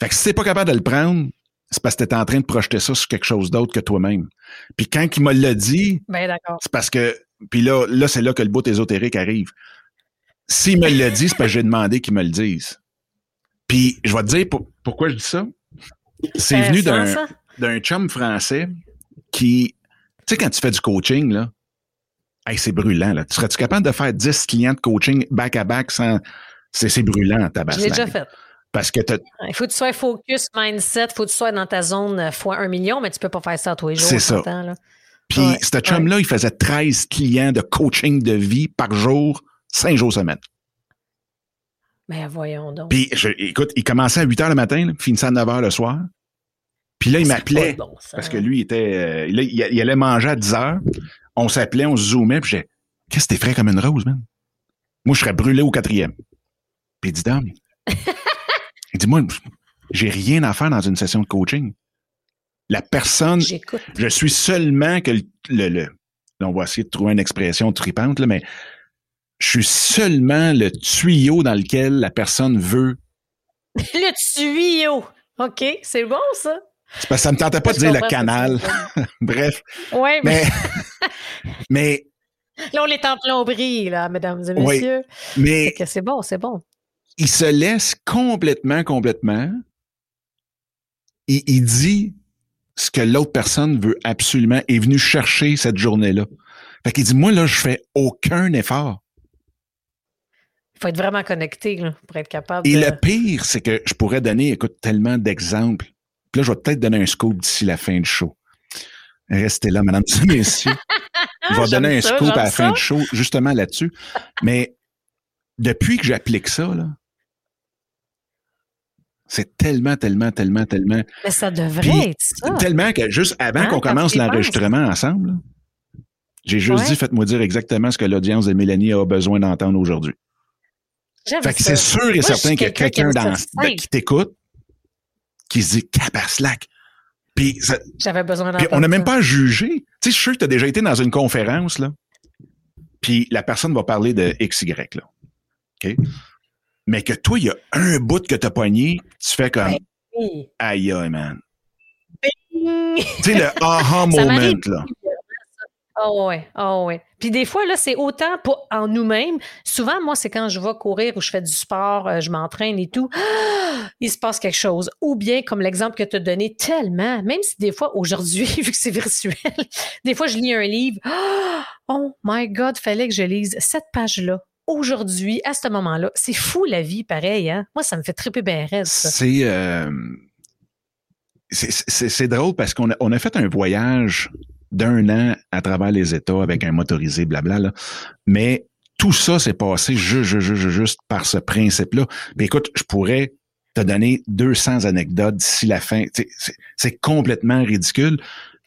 S2: Fait que si t'es pas capable de le prendre, c'est parce que t'es en train de projeter ça sur quelque chose d'autre que toi-même. Puis quand il me l'a dit,
S1: Ben
S2: c'est parce que, puis là, là c'est là que le bout ésotérique arrive. S'il me l'a dit, c'est parce que j'ai demandé qu'il me le dise. Puis je vais te dire pour- pourquoi je dis ça? C'est
S1: Euh,
S2: venu d'un chum français qui, tu sais, quand tu fais du coaching, là, hey, c'est brûlant, là. Tu serais-tu capable de faire 10 clients de coaching back-à-back sans. C'est brûlant, ta
S1: Je l'ai déjà fait.
S2: Parce que
S1: Il faut que tu sois focus, mindset, il faut que tu sois dans ta zone euh, fois un million, mais tu peux pas faire ça tous les jours.
S2: C'est ça.
S1: là.
S2: Puis,
S1: Ouais,
S2: ce chum-là, il faisait 13 clients de coaching de vie par jour, 5 jours semaine.
S1: Ben voyons donc.
S2: Puis, je- écoute, il commençait à 8 heures le matin, là, finissait à 9 heures le soir. Puis là, il m'appelait
S1: bon,
S2: parce que lui, il était, euh, là, il, il allait manger à 10 heures. On s'appelait, on se zoomait, puis j'ai Qu'est-ce que t'es frais comme une rose, man? Moi, je serais brûlé au quatrième. Puis il dit, Dom, il dit, moi, j'ai rien à faire dans une session de coaching. La personne,
S1: J'écoute.
S2: je suis seulement que le, le, on va essayer de trouver une expression tripante, là, mais je suis seulement le tuyau dans lequel la personne veut.
S1: Le tuyau. OK, c'est bon, ça.
S2: C'est parce que ça me tentait pas de dire le canal. Bref.
S1: Ouais, mais
S2: Mais,
S1: là, on est en plomberie, là, mesdames et
S2: Oui.
S1: messieurs.
S2: mais
S1: c'est bon, c'est bon.
S2: Il se laisse complètement, complètement. Il, il dit ce que l'autre personne veut absolument, est venu chercher cette journée-là. Fait qu'il dit, moi, là, je fais aucun effort.
S1: Il faut être vraiment connecté là, pour être capable
S2: Et
S1: de...
S2: le pire, c'est que je pourrais donner, écoute, tellement d'exemples. Puis là, je vais peut-être donner un scoop d'ici la fin du show. Restez là, mesdames et messieurs. Je vais donner un
S1: ça,
S2: scoop à la fin du show, justement là-dessus. Mais depuis que j'applique ça, là, c'est tellement, tellement, tellement, tellement,
S1: Mais ça devrait
S2: Puis,
S1: être ça.
S2: tellement que juste avant
S1: Hein,
S2: qu'on commence l'enregistrement ensemble, j'ai juste
S1: Ouais.
S2: dit, faites-moi dire exactement ce que l'audience de Mélanie a besoin d'entendre aujourd'hui. Fait que c'est sûr et
S1: Moi,
S2: certain qu'il y a
S1: quelqu'un qui simple.
S2: qui t'écoute qui se dit Capaslac. Puis,
S1: J'avais besoin
S2: puis on n'a même pas à juger. Tu sais, je suis sûr que tu as déjà été dans une conférence, là. Puis la personne va parler de XY, là. OK? Mais que toi, il y a un bout que tu as pogné, tu fais comme
S1: Oui.
S2: aïe aïe, man.
S1: Bing!
S2: Tu sais, le aha moment, là.
S1: Oh ouais, oh ouais. Puis des fois, là, c'est autant pour en nous-mêmes. Souvent, moi, c'est quand je vais courir ou je fais du sport, euh, je m'entraîne et tout, ah, il se passe quelque chose. Ou bien, comme l'exemple que tu as donné, tellement, même si des fois, aujourd'hui, vu que c'est virtuel, des fois, je lis un livre, ah, oh my God, fallait que je lise cette page-là. Aujourd'hui, à ce moment-là, c'est fou la vie, pareil, hein? Moi, ça me fait triper bien raide.
S2: C'est euh, c'est- drôle parce qu'on a, on a fait un voyage d'un an à travers les États avec un motorisé, blabla, là. mais tout ça s'est passé juste, juste, juste, juste par ce principe-là. Puis écoute, je pourrais te donner 200 anecdotes d'ici la fin. C'est complètement ridicule.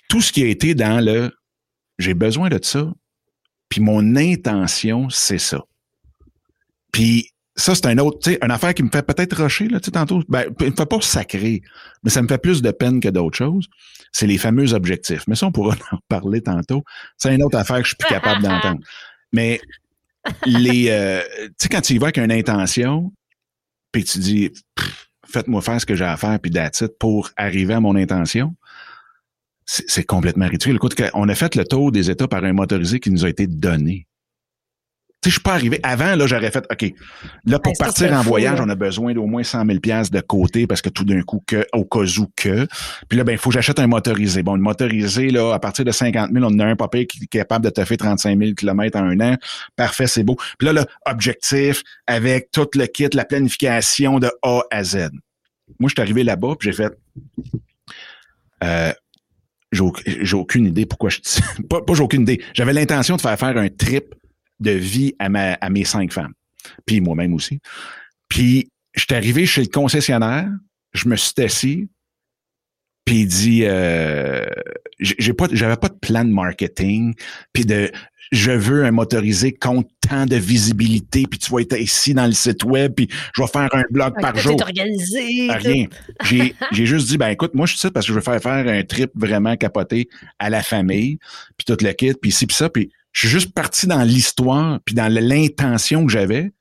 S2: Tout ce qui a été dans le j'ai besoin de ça, puis mon intention, c'est ça. Puis ça, c'est un autre, tu sais, une affaire qui me fait peut-être rocher, là, tu sais, tantôt. Ben, il me fait pas sacré, mais ça me fait plus de peine que d'autres choses. C'est les fameux objectifs. Mais ça, on pourra en parler tantôt. C'est une autre affaire que je suis plus capable d'entendre. Mais les, euh, tu sais, quand tu y vas avec une intention, puis tu dis, faites-moi faire ce que j'ai à faire, puis that's pour arriver à mon intention, c'est complètement ridicule. Écoute, on a fait le tour des États par un motorisé qui nous a été donné je suis pas arrivé. Avant, là, j'aurais fait, OK, là, pour partir en voyage, on a besoin d'au moins 100 000 de côté parce que tout d'un coup, que, au cas où que. Puis là, ben, il faut que j'achète un motorisé. Bon, le motorisé, là, à partir de 50 000, on en a un papier qui est capable de te faire 35 000 km en un an. Parfait, c'est beau. Puis là, là, objectif avec tout le kit, la planification de A à Z. Moi, je suis arrivé là-bas, puis j'ai fait, euh, j'ai aucune idée pourquoi je pas, pas j'ai aucune idée. J'avais l'intention de faire faire un trip de vie à, ma, à mes cinq femmes. Puis moi-même aussi. Puis, je suis arrivé chez le concessionnaire, je me suis assis, puis il dit euh, j'ai pas j'avais pas de plan de marketing puis de je veux un motorisé compte tant de visibilité puis tu vas être ici dans le site web puis je vais faire un blog par jour
S1: organisé
S2: rien j'ai j'ai juste dit ben écoute moi je suis ici parce que je veux faire faire un trip vraiment capoté à la famille puis toute le kit puis ci puis ça puis je suis juste parti dans l'histoire puis dans l'intention que j'avais.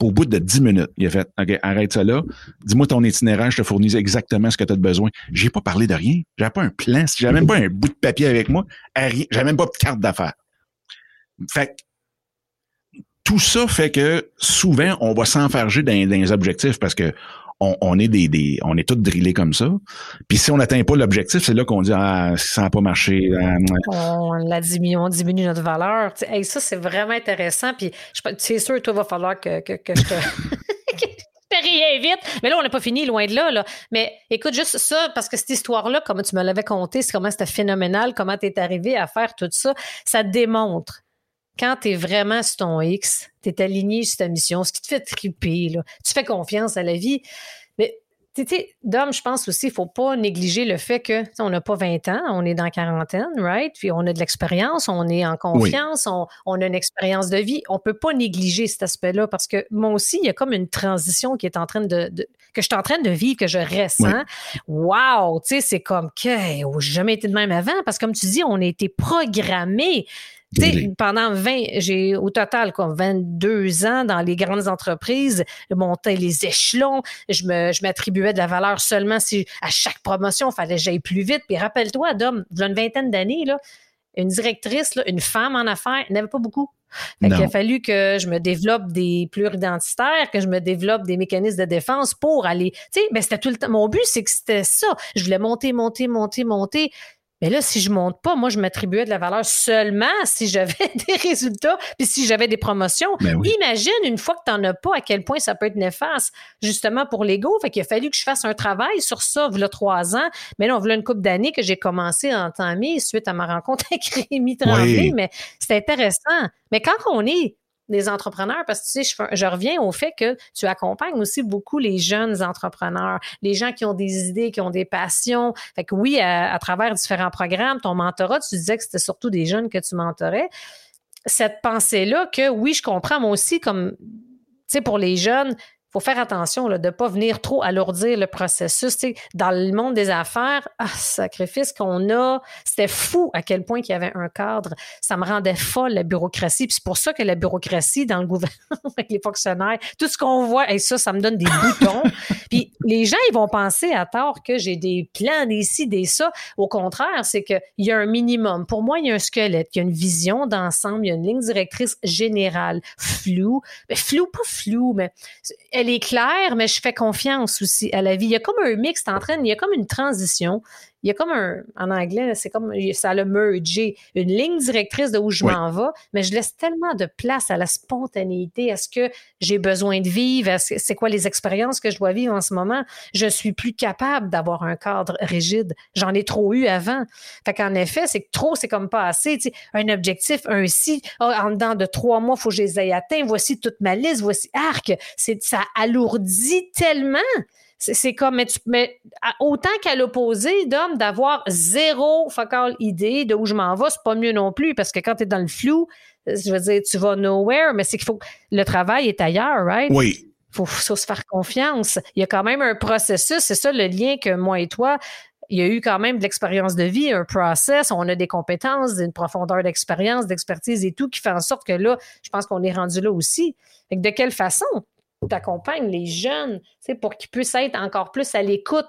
S2: Au bout de dix minutes, il a fait OK, arrête ça là. Dis-moi ton itinéraire, je te fournis exactement ce que tu as besoin. J'ai pas parlé de rien. J'avais pas un plan. J'avais même pas un bout de papier avec moi. J'avais même pas de carte d'affaires. Fait tout ça fait que souvent, on va s'enfarger dans, dans les objectifs parce que on, est des, on est tous drillés comme ça. Puis si on n'atteint pas l'objectif, c'est là qu'on dit ah ça n'a pas marché. Euh,
S1: on, la diminue, on diminue notre valeur. et ça c'est vraiment intéressant. Puis c'est sûr, toi va falloir que, que, que je te rien vite. Mais là, on n'a pas fini, loin de là, là. Mais écoute, juste ça, parce que cette histoire-là, comme tu me l'avais conté, c'est comment c'était phénoménal, comment tu es arrivé à faire tout ça, ça démontre quand tu es vraiment sur ton X, tu es aligné sur ta mission, ce qui te fait triper, là, tu fais confiance à la vie. Mais tu sais, Dom, je pense aussi, il ne faut pas négliger le fait que on n'a pas 20 ans, on est dans quarantaine, right? Puis on a de l'expérience, on est en confiance, on, a une expérience de vie. On ne peut pas négliger cet aspect-là parce que moi aussi, il y a comme une transition qui est en train de, que je suis en train de vivre, que je ressens. Wow! Tu sais, c'est comme que j'ai jamais été de même avant parce que comme tu dis, on a été programmé pendant 20, j'ai au total quoi, 22 ans dans les grandes entreprises, je montais les échelons, je me je m'attribuais de la valeur seulement si à chaque promotion, il fallait que j'aille plus vite. Puis rappelle-toi, Dom, il y a une vingtaine d'années, là, une directrice, là, une femme en affaires, n'avait pas beaucoup. il a fallu que je me développe des pluridentitaires, que je me développe des mécanismes de défense pour aller. Tu sais, ben c'était tout le temps. Mon but, c'est que c'était ça. Je voulais monter, monter, monter, monter. Mais là, si je monte pas, moi, je m'attribuais de la valeur seulement si j'avais des résultats, puis si j'avais des promotions. Ben Imagine une fois que tu n'en as pas, à quel point ça peut être néfaste, justement pour l'ego. Fait qu'il a fallu que je fasse un travail sur ça, voilà trois ans. Mais là, on voulait une couple d'années que j'ai commencé à entamer suite à ma rencontre avec Rémi Tremblay. Mais c'est intéressant. Mais quand on est des entrepreneurs parce que tu sais, je, reviens au fait que tu accompagnes aussi beaucoup les jeunes entrepreneurs, les gens qui ont des idées, qui ont des passions. Fait que oui, à, travers différents programmes, ton mentorat, tu disais que c'était surtout des jeunes que tu mentorais. Cette pensée-là que oui, je comprends moi aussi comme tu sais, pour les jeunes, faut faire attention là, de ne pas venir trop alourdir le processus. dans le monde des affaires, ah, sacrifice qu'on a, c'était fou à quel point il y avait un cadre. Ça me rendait folle, la bureaucratie. Puis c'est pour ça que la bureaucratie dans le gouvernement, avec les fonctionnaires, tout ce qu'on voit, et ça, ça me donne des boutons. Puis les gens, ils vont penser à tort que j'ai des plans, des ci, des ça. Au contraire, c'est qu'il y a un minimum. Pour moi, il y a un squelette, il y a une vision d'ensemble, il y a une ligne directrice générale, floue. Mais flou, pas flou, mais elle est claire, mais je fais confiance aussi à la vie. Il y a comme un mix en train, il y a comme une transition il y a comme un, en anglais, c'est comme, ça le mergé, une ligne directrice de où je m'en vais, mais je laisse tellement de place à la spontanéité. Est-ce que j'ai besoin de vivre? C'est quoi les expériences que je dois vivre en ce moment? Je suis plus capable d'avoir un cadre rigide. J'en ai trop eu avant. Fait qu'en effet, c'est que trop, c'est comme pas assez. un objectif, un si, oh, en dedans de trois mois, il faut que je les aie atteints. Voici toute ma liste, voici arc. Ça alourdit tellement. C'est comme, mais, tu, mais autant qu'à l'opposé, d'homme, d'avoir zéro focal idée de où je m'en vais, c'est pas mieux non plus, parce que quand tu es dans le flou, je veux dire, tu vas nowhere, mais c'est qu'il faut. Le travail est ailleurs, right?
S2: Oui.
S1: faut, faut se faire confiance. Il y a quand même un processus. C'est ça le lien que moi et toi, il y a eu quand même de l'expérience de vie, un process, on a des compétences, une profondeur d'expérience, d'expertise et tout qui fait en sorte que là, je pense qu'on est rendu là aussi. de quelle façon? Accompagnes les jeunes pour qu'ils puissent être encore plus à l'écoute?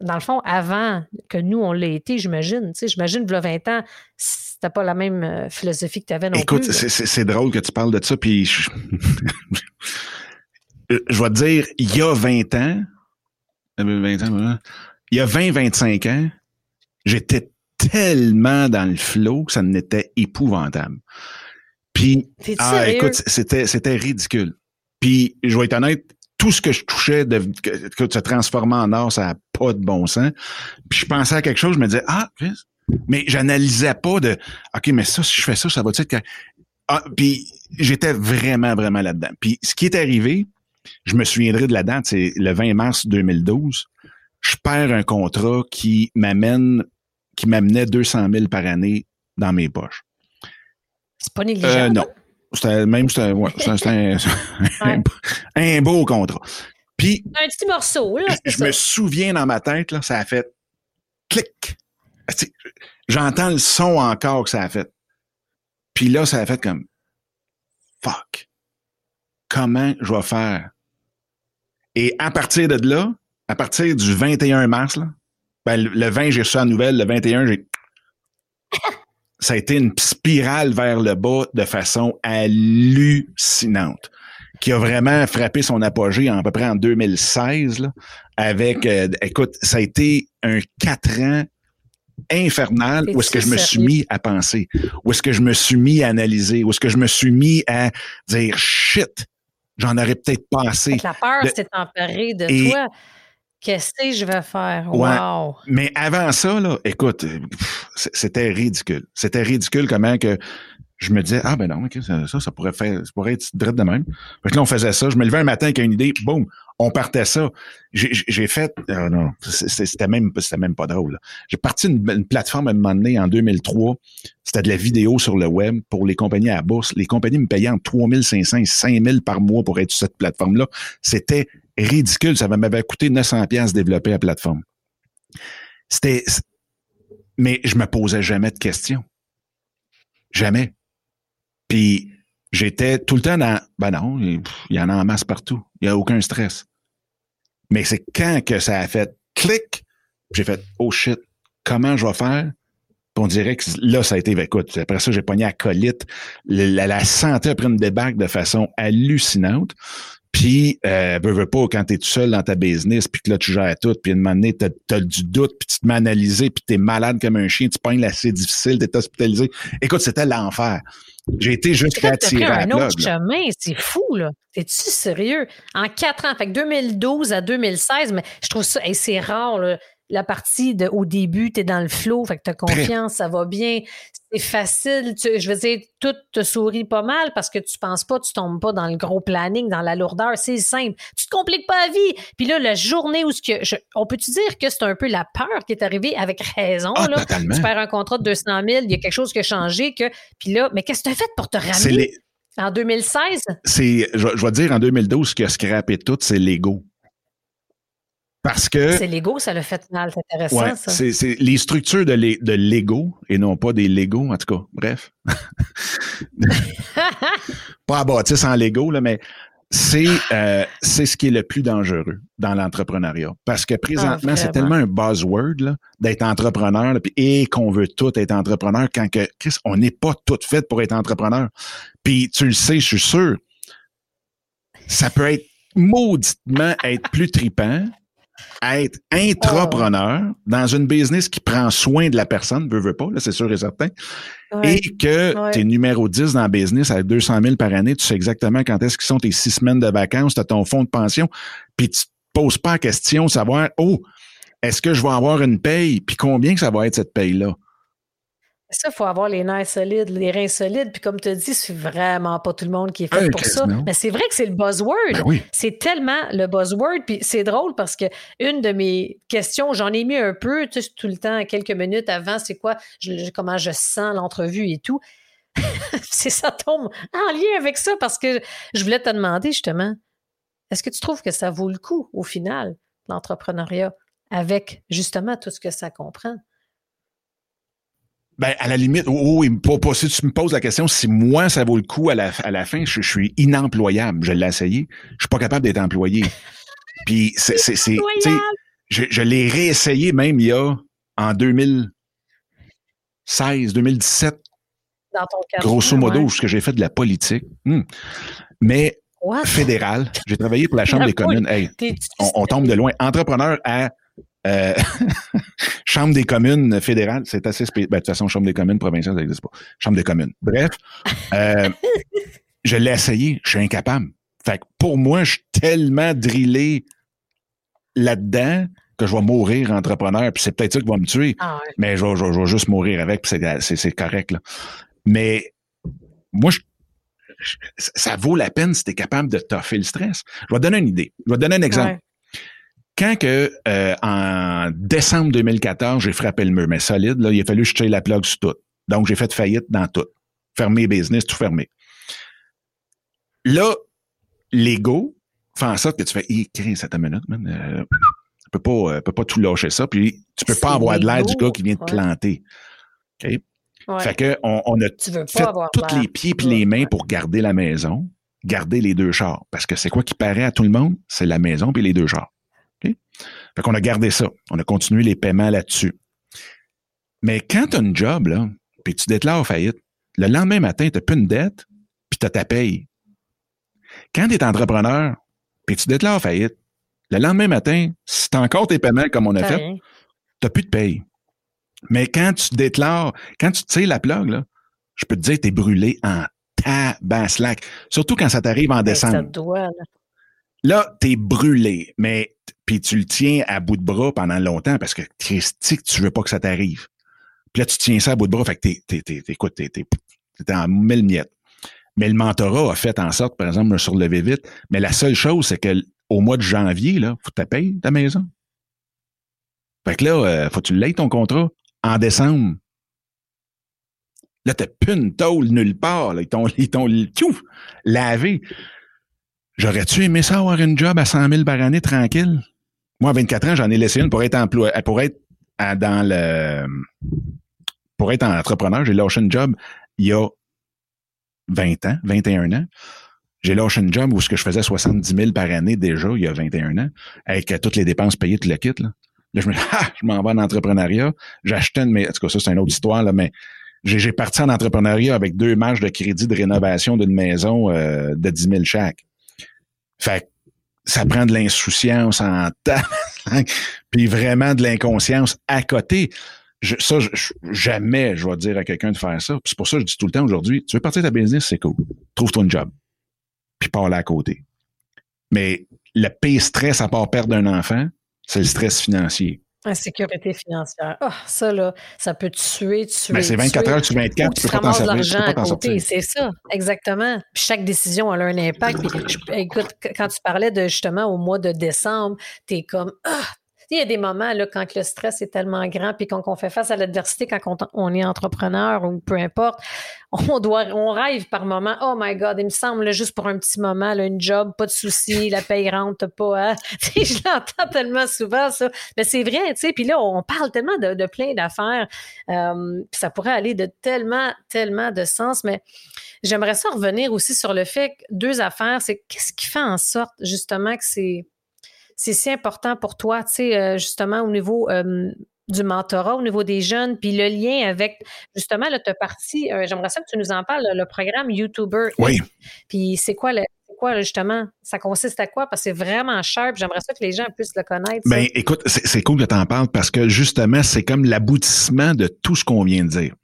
S1: Dans le fond, avant que nous, on l'ait été, j'imagine. J'imagine, il y a 20 ans, c'était pas la même euh, philosophie que tu avais non
S2: Écoute, plus. Écoute, c'est drôle que tu parles de ça, puis je, je vais te dire, il y a 20 ans, 20 ans, il y a 20-25 ans, j'étais tellement dans le flot que ça n'était épouvantable. Puis, ah, écoute, c'était, c'était ridicule. Puis, je vais être honnête, tout ce que je touchais de, que, que se transformait en or, ça n'a pas de bon sens. Puis, je pensais à quelque chose, je me disais, ah, mais j'analysais pas de, OK, mais ça, si je fais ça, ça va être que... Ah, puis, j'étais vraiment, vraiment là-dedans. Puis, ce qui est arrivé, je me souviendrai de la date, c'est le 20 mars 2012 je perds un contrat qui m'amène, qui m'amenait 200 000 par année dans mes poches.
S1: C'est pas négligeable. Euh,
S2: non. C'était même c'était, ouais, un, un, beau contrat. Puis
S1: un petit morceau là.
S2: Je, me souviens dans ma tête là, ça a fait clic. J'entends le son encore que ça a fait. Puis là, ça a fait comme fuck. Comment je vais faire? Et à partir de là, à partir du 21 mars, là, ben, le 20, j'ai reçu la nouvelle. Le 21, j'ai. Ça a été une spirale vers le bas de façon hallucinante, qui a vraiment frappé son apogée à peu près en 2016, là, avec, euh, écoute, ça a été un quatre ans infernal où est-ce que je me suis mis à penser, où est-ce que je me suis mis à analyser, où est-ce que je me suis mis à dire shit, j'en aurais peut-être assez.
S1: La peur s'est emparée de toi. Qu'est-ce que je vais faire? Wow!
S2: Mais avant ça, là, écoute, c'était ridicule. C'était ridicule comment que je me disais, ah ben non, ça, ça, pourrait faire, ça pourrait être direct de même. Fait que là, on faisait ça. Je me levais un matin avec une idée, boum, on partait ça. J'ai fait, oh non, c'était même, c'était même pas drôle. J'ai parti une, plateforme à un moment donné en 2003. C'était de la vidéo sur le web pour les compagnies à la bourse. Les compagnies me payaient entre 3500 et 5000 par mois pour être sur cette plateforme-là. C'était ridicule. Ça m'avait coûté 900 pièces développer la plateforme. C'était, mais je me posais jamais de questions. Jamais. Puis j'étais tout le temps dans, ben non, il y en a en masse partout. Il n'y a aucun stress. Mais c'est quand que ça a fait clic, j'ai fait, oh shit, comment je vais faire? on dirait que là, ça a été, ben, écoute, après ça, j'ai pogné à colite. La, la, santé a pris une débarque de façon hallucinante. Puis, euh, veux, pas, quand tu es tout seul dans ta business, puis que là, tu gères tout, puis à un moment donné, tu as, du doute, puis tu te mets analysé, puis tu es malade comme un chien, tu pognes assez difficile, tu es hospitalisé. Écoute, c'était l'enfer. J'ai été juste attiré à un autre
S1: chemin, c'est fou, là. T'es-tu sérieux? En quatre ans, fait que 2012 à 2016, mais je trouve ça, c'est rare, là la partie de au début, tu es dans le flow, fait que tu as confiance, ça va bien, c'est facile. je veux dire, tout te sourit pas mal parce que tu penses pas, tu tombes pas dans le gros planning, dans la lourdeur. C'est simple. Tu te compliques pas la vie. Puis là, la journée où ce que on peut-tu dire que c'est un peu la peur qui est arrivée? Avec raison ah, là. Tu perds un contrat de 200 000, il y a quelque chose qui a changé que puis là, mais qu'est-ce que tu as fait pour te ramener? En 2016?
S2: C'est, je, je vais dire, en 2012, ce qui a scrappé tout, c'est l'ego. Parce que.
S1: C'est l'ego, ça le fait mal. C'est intéressant, ça.
S2: C'est, les structures de, l'ego et non pas des Lego, en tout cas. Bref. pas à bâtir sans Lego, là, mais c'est, euh, c'est ce qui est le plus dangereux dans l'entrepreneuriat. Parce que présentement, ah, c'est tellement un buzzword là, d'être entrepreneur et qu'on veut tout être entrepreneur quand que, Chris, on n'est pas tout fait pour être entrepreneur. Puis tu le sais, je suis sûr, ça peut être mauditement être plus tripant être intrapreneur dans une business qui prend soin de la personne, veut, veut pas, là, c'est sûr et certain, et que tu es numéro 10 dans la business avec 200 000 par année, tu sais exactement quand est-ce qu'ils sont tes six semaines de vacances, tu as ton fonds de pension, puis tu te poses pas la question de savoir, oh, est-ce que je vais avoir une paye, puis combien que ça va être cette paye-là?
S1: Ça, il faut avoir les nerfs solides, les reins solides. Puis comme tu as dit, c'est vraiment pas tout le monde qui est fait pour ça. Mais c'est vrai que c'est le buzzword. Ben c'est tellement le buzzword. Puis c'est drôle parce que une de mes questions, j'en ai mis un peu tu sais, tout le temps, quelques minutes avant, c'est quoi, comment je sens l'entrevue et tout. c'est ça tombe en lien avec ça parce que je voulais te demander justement, est-ce que tu trouves que ça vaut le coup au final, l'entrepreneuriat, avec justement tout ce que ça comprend?
S2: Ben, à la limite, oh, oh, pas, si tu me poses la question, si moi, ça vaut le coup à la, à la fin, je, suis inemployable. Je l'ai essayé. Je suis pas capable d'être employé. Puis, c'est, c'est, c'est, je, je l'ai réessayé même il y a, en 2016, 2017. Dans ton grosso modo, ce que j'ai fait de la politique. Hmm. Mais, fédéral. J'ai travaillé pour la Chambre des communes. Hey, on, on tombe de loin. Entrepreneur à euh, Chambre des communes fédérale, c'est assez spécial. Ben, de toute façon, Chambre des communes provinciale, ça n'existe pas. Chambre des communes. Bref, euh, je l'ai essayé, je suis incapable. Fait que pour moi, je suis tellement drillé là-dedans que je vais mourir entrepreneur, puis c'est peut-être ça qui va me tuer. Ah mais je vais, juste mourir avec, puis c'est correct. Là. Mais moi, ça vaut la peine si tu es capable de toffer le stress. Je vais te donner une idée. Je vais te donner un exemple quand que euh, en décembre 2014, j'ai frappé le mur, mais solide, là, il a fallu jeter la plug sur tout. Donc, j'ai fait faillite dans tout. Fermé business, tout fermé. Là, l'ego fait en sorte que tu fais, hé, hey, cette minute, man. Euh, tu peux pas, euh, peux pas tout lâcher ça, puis tu peux pas avoir de l'air du gars qui vient de planter. OK? Fait que on, on a fait tous les pieds et les mains pour garder la maison, garder les deux chars. Parce que c'est quoi qui paraît à tout le monde? C'est la maison puis les deux chars. Fait qu'on a gardé ça. On a continué les paiements là-dessus. Mais quand tu as une job, là, puis tu déclares faillite, le lendemain matin, tu n'as plus une dette, puis tu as ta paye. Quand tu es entrepreneur, puis tu déclares faillite, le lendemain matin, si tu as encore tes paiements comme on a fait, tu n'as plus de paye. Mais quand tu déclares, quand tu tires la plug, là, je peux te dire, tu es brûlé en tabaslac. Surtout quand ça t'arrive en décembre. Ça doit, là. Là, t'es brûlé, mais puis tu le tiens à bout de bras pendant longtemps parce que Christy, tu veux pas que ça t'arrive. Puis là, tu tiens ça à bout de bras, fait que t'es, t'es, écoute, t'es, t'es, t'es en mille miettes. Mais le mentorat a fait en sorte, par exemple, de me surlever vite. Mais la seule chose, c'est que au mois de janvier, là, faut que tu payes ta maison. Fait que là, euh, faut que tu l'aies ton contrat en décembre. Là, t'as plus une tôle nulle part. Là. Ils t'ont, ils t'ont lavé. J'aurais-tu aimé ça avoir une job à 100 000 par année tranquille? Moi, à 24 ans, j'en ai laissé une pour être employé, pour être dans le, pour être entrepreneur. J'ai lâché une job il y a 20 ans, 21 ans. J'ai lâché une job où ce que je faisais 70 000 par année déjà, il y a 21 ans, avec toutes les dépenses payées, tout le kit, là. Là, je me ah, je m'en vais en entrepreneuriat. J'achetais une, mais, en tout cas, ça, c'est une autre histoire, là, mais j'ai parti en entrepreneuriat avec deux marges de crédit de rénovation d'une maison euh, de 10 000 chaque. Fait ça prend de l'insouciance en temps, puis vraiment de l'inconscience à côté. Ça, jamais je vais dire à quelqu'un de faire ça. C'est pour ça que je dis tout le temps aujourd'hui, tu veux partir de ta business, c'est cool. Trouve-toi un job. Puis parle à côté. Mais le pire stress à part perdre un enfant, c'est le stress financier.
S1: Insécurité financière. Oh, ça, là, ça peut tuer, tuer.
S2: Mais c'est 24 heures sur 24, tu, tu peux pas t'en l'argent à côté.
S1: C'est ça, exactement. Puis chaque décision a un impact. Puis, écoute, quand tu parlais de justement au mois de décembre, tu es comme ah, il y a des moments là, quand le stress est tellement grand, puis quand on fait face à l'adversité, quand on, est entrepreneur ou peu importe, on doit, on rêve par moment. Oh my God, il me semble juste pour un petit moment, là, une job, pas de souci, la paye rentre pas. Hein? je l'entends tellement souvent ça, mais c'est vrai, tu sais. Puis là, on parle tellement de, plein d'affaires, euh, ça pourrait aller de tellement, tellement de sens, mais j'aimerais ça revenir aussi sur le fait que deux affaires, c'est qu'est-ce qui fait en sorte justement que c'est c'est si important pour toi, tu sais, euh, justement au niveau euh, du mentorat, au niveau des jeunes, puis le lien avec, justement, là, tu parti, euh, j'aimerais ça que tu nous en parles, le programme YouTuber.
S2: Oui.
S1: Puis c'est quoi, le, quoi, justement? Ça consiste à quoi? Parce que c'est vraiment cher, j'aimerais ça que les gens puissent le connaître.
S2: Ben, écoute, c'est cool que tu en parles parce que, justement, c'est comme l'aboutissement de tout ce qu'on vient de dire.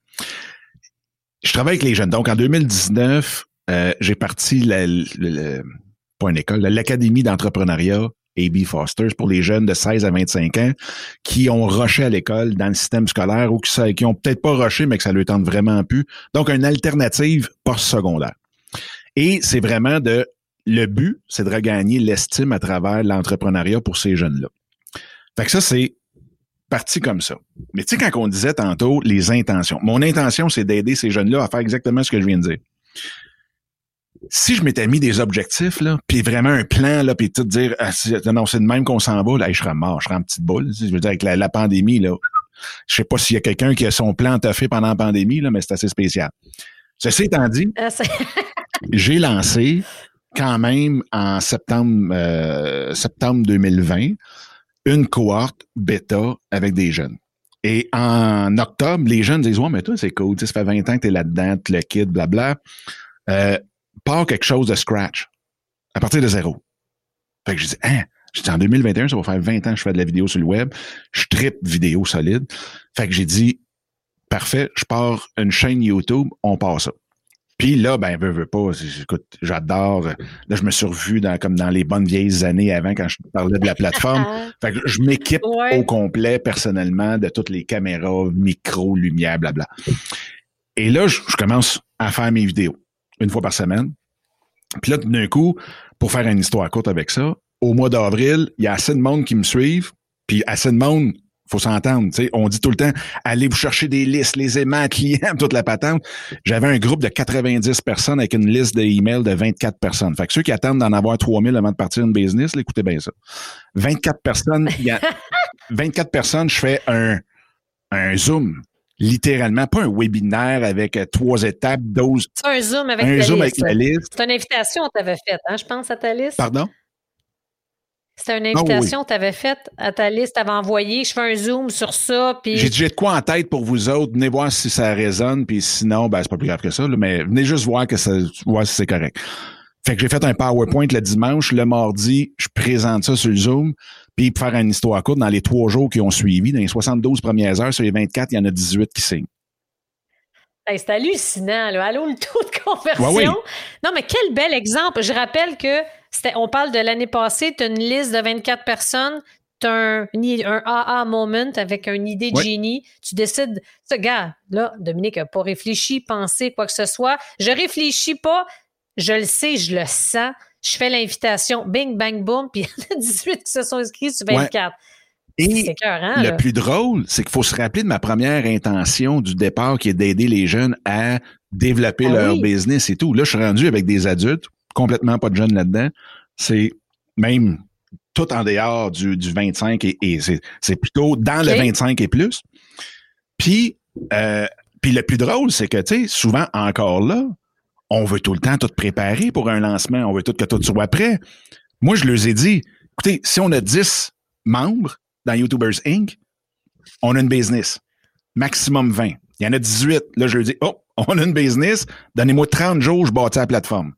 S2: Je travaille avec les jeunes. Donc, en 2019, j'ai parti la, pas une école, l'Académie d'entrepreneuriat A.B. Fosters pour les jeunes de 16 à 25 ans qui ont rushé à l'école dans le système scolaire ou qui, ont peut-être pas rushé, mais que ça leur tente vraiment plus. Donc, une alternative post-secondaire. Et c'est vraiment de, le but, c'est de regagner l'estime à travers l'entrepreneuriat pour ces jeunes-là. Fait que ça, c'est parti comme ça. Mais tu sais, quand on disait tantôt les intentions, mon intention, c'est d'aider ces jeunes-là à faire exactement ce que je viens de dire. Si je m'étais mis des objectifs, là, puis vraiment un plan, là, puis tout dire, ah, non, c'est de même qu'on s'en va, là, je serais mort, je serais en petite boule. Je veux dire, avec la, pandémie, là, je sais pas s'il y a quelqu'un qui a son plan fait pendant la pandémie, là, mais c'est assez spécial. Ceci étant dit, ah, j'ai lancé quand même en septembre, euh, septembre 2020 une cohorte bêta avec des jeunes. Et en octobre, les jeunes disent Ouais, mais toi, c'est cool, ça fait 20 ans que tu es là-dedans, tu le kid, blabla. Euh, part quelque chose de scratch à partir de zéro. Fait que je dis, hein, j'étais en 2021, ça va faire 20 ans que je fais de la vidéo sur le web. Je tripe vidéo solide. Fait que j'ai dit, parfait, je pars une chaîne YouTube, on passe ça. Puis là, ben, veux, veux pas, écoute, j'adore. Là, je me suis revu dans, comme dans les bonnes vieilles années avant quand je parlais de la plateforme. fait que je m'équipe au complet personnellement de toutes les caméras, micros, lumière, blabla. Et là, je commence à faire mes vidéos une fois par semaine. Puis là, d'un coup, pour faire une histoire courte avec ça, au mois d'avril, il y a assez de monde qui me suivent, puis assez de monde, faut s'entendre, tu sais, on dit tout le temps, allez vous chercher des listes, les aimants, clients, toute la patente. J'avais un groupe de 90 personnes avec une liste d'emails de 24 personnes. Fait que ceux qui attendent d'en avoir 3000 avant de partir une business, écoutez bien ça. 24 personnes, il y a 24 personnes, je fais un, un Zoom littéralement, pas un webinaire avec euh, trois étapes, 12.
S1: C'est un Zoom avec,
S2: un zoom
S1: liste.
S2: avec la liste.
S1: C'est une invitation que tu avais faite, hein, je pense, à ta liste.
S2: Pardon?
S1: C'était une invitation que tu avais faite à ta liste, tu avais envoyé. Je fais un zoom sur ça. Puis...
S2: J'ai j'ai de quoi en tête pour vous autres. Venez voir si ça résonne. Puis sinon, ben, c'est pas plus grave que ça. mais venez juste voir que ça, voir si c'est correct. Fait que j'ai fait un PowerPoint le dimanche. Le mardi, je présente ça sur le Zoom. Puis pour faire une histoire courte, dans les trois jours qui ont suivi, dans les 72 premières heures, sur les 24, il y en a 18 qui signent.
S1: c'est hallucinant, là. Allô, le taux de conversion. Non, mais quel bel exemple. Je rappelle que on parle de l'année passée, tu as une liste de 24 personnes, tu as un, un AA moment avec une idée de génie. Tu décides, ce gars, là, Dominique n'a pas réfléchi, pensé, quoi que ce soit. Je réfléchis pas, je le sais, je le sens je fais l'invitation, bing, bang, boom, puis il y en a 18 qui se sont inscrits sur 24.
S2: Et le plus drôle, c'est qu'il faut se rappeler de ma première intention du départ qui est d'aider les jeunes à développer ah leur business et tout. Là, je suis rendu avec des adultes, complètement pas de jeunes là-dedans. C'est même tout en dehors du, du 25 et, c'est plutôt dans le 25 et plus. Puis, euh, puis le plus drôle, c'est que, tu sais, souvent encore là, on veut tout le temps tout préparer pour un lancement. On veut tout que tout soit prêt. Moi, je leur ai dit, écoutez, si on a 10 membres dans YouTubers Inc., on a une business. Maximum 20. Il y en a 18. Là, je leur dis, oh, on a une business. Donnez-moi 30 jours, je bâtis la plateforme.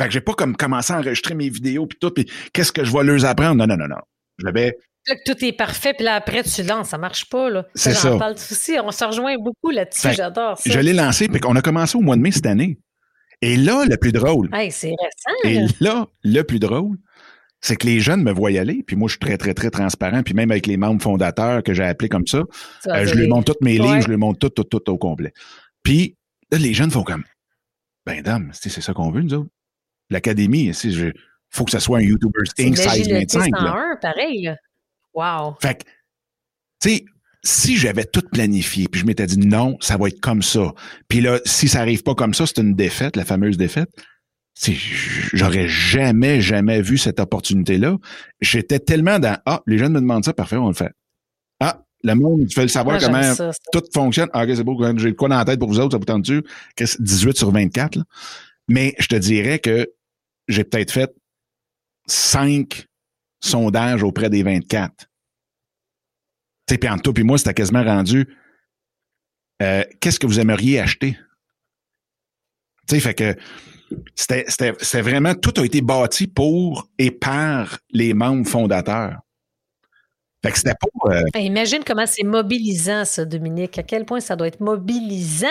S2: Fait que j'ai pas comme commencé à enregistrer mes vidéos puis tout, puis qu'est-ce que je vais leur apprendre? Non, non, non, non. J'avais
S1: Là, que tout est parfait, puis là, après, tu lances. Ça marche pas, là.
S2: C'est ça.
S1: On parle aussi. On se rejoint beaucoup là-dessus. J'adore ça.
S2: Je l'ai lancé, puis on a commencé au mois de mai cette année. Et là, le plus drôle.
S1: Hey, c'est récent.
S2: Et là, le plus drôle, c'est que les jeunes me voient aller, puis moi, je suis très, très, très transparent, puis même avec les membres fondateurs que j'ai appelés comme ça, euh, je lui montre tous mes livres, je lui montre tout, tout, tout au complet. Puis là, les jeunes font comme, ben, dame, c'est ça qu'on veut, nous autres. L'académie, il faut que ce soit un YouTuber Inc. size 25.
S1: pareil, là. Wow.
S2: Fait que, tu sais, si j'avais tout planifié, puis je m'étais dit non, ça va être comme ça. Puis là, si ça arrive pas comme ça, c'est une défaite, la fameuse défaite. J'aurais jamais, jamais vu cette opportunité-là. J'étais tellement dans Ah, les jeunes me demandent ça, parfait, on le fait. Ah, le monde, tu fais le savoir comment tout fonctionne. Ah, ok, c'est beau, j'ai quoi dans la tête pour vous autres, ça vous tente-tu? 18 sur 24, là. Mais je te dirais que j'ai peut-être fait cinq sondages auprès des 24 sais, puis entre toi puis moi, c'était quasiment rendu euh, qu'est-ce que vous aimeriez acheter? Tu sais, fait que c'était vraiment, tout a été bâti pour et par les membres fondateurs. Euh,
S1: imagine comment c'est mobilisant, ça, Dominique. À quel point ça doit être mobilisant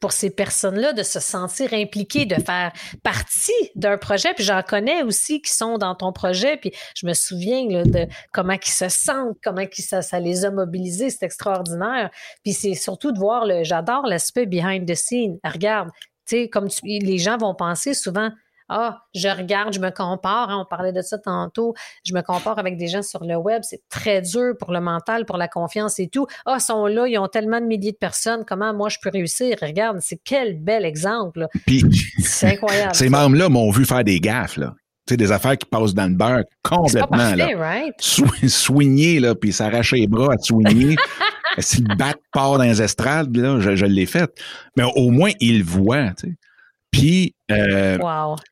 S1: pour ces personnes-là de se sentir impliquées, de faire partie d'un projet. Puis j'en connais aussi qui sont dans ton projet. Puis je me souviens de comment ils se sentent, comment ça, ça les a mobilisés. C'est extraordinaire. Puis c'est surtout de voir le. J'adore l'aspect behind the scene. Regarde, tu sais, comme les gens vont penser souvent ah, je regarde, je me compare, hein, on parlait de ça tantôt, je me compare avec des gens sur le web, c'est très dur pour le mental, pour la confiance et tout. Ah, ils sont là, ils ont tellement de milliers de personnes, comment moi je peux réussir? Regarde, c'est quel bel exemple.
S2: Puis, c'est incroyable. Ces membres-là m'ont vu faire des gaffes, là. Tu sais, des affaires qui passent dans le beurre complètement. Pas parfait, là. Right? soigner, là, puis s'arracher les bras à soigner. si le bat part dans les estrades, là, je, je l'ai fait. Mais au moins, il voit, tu sais. Puis, euh,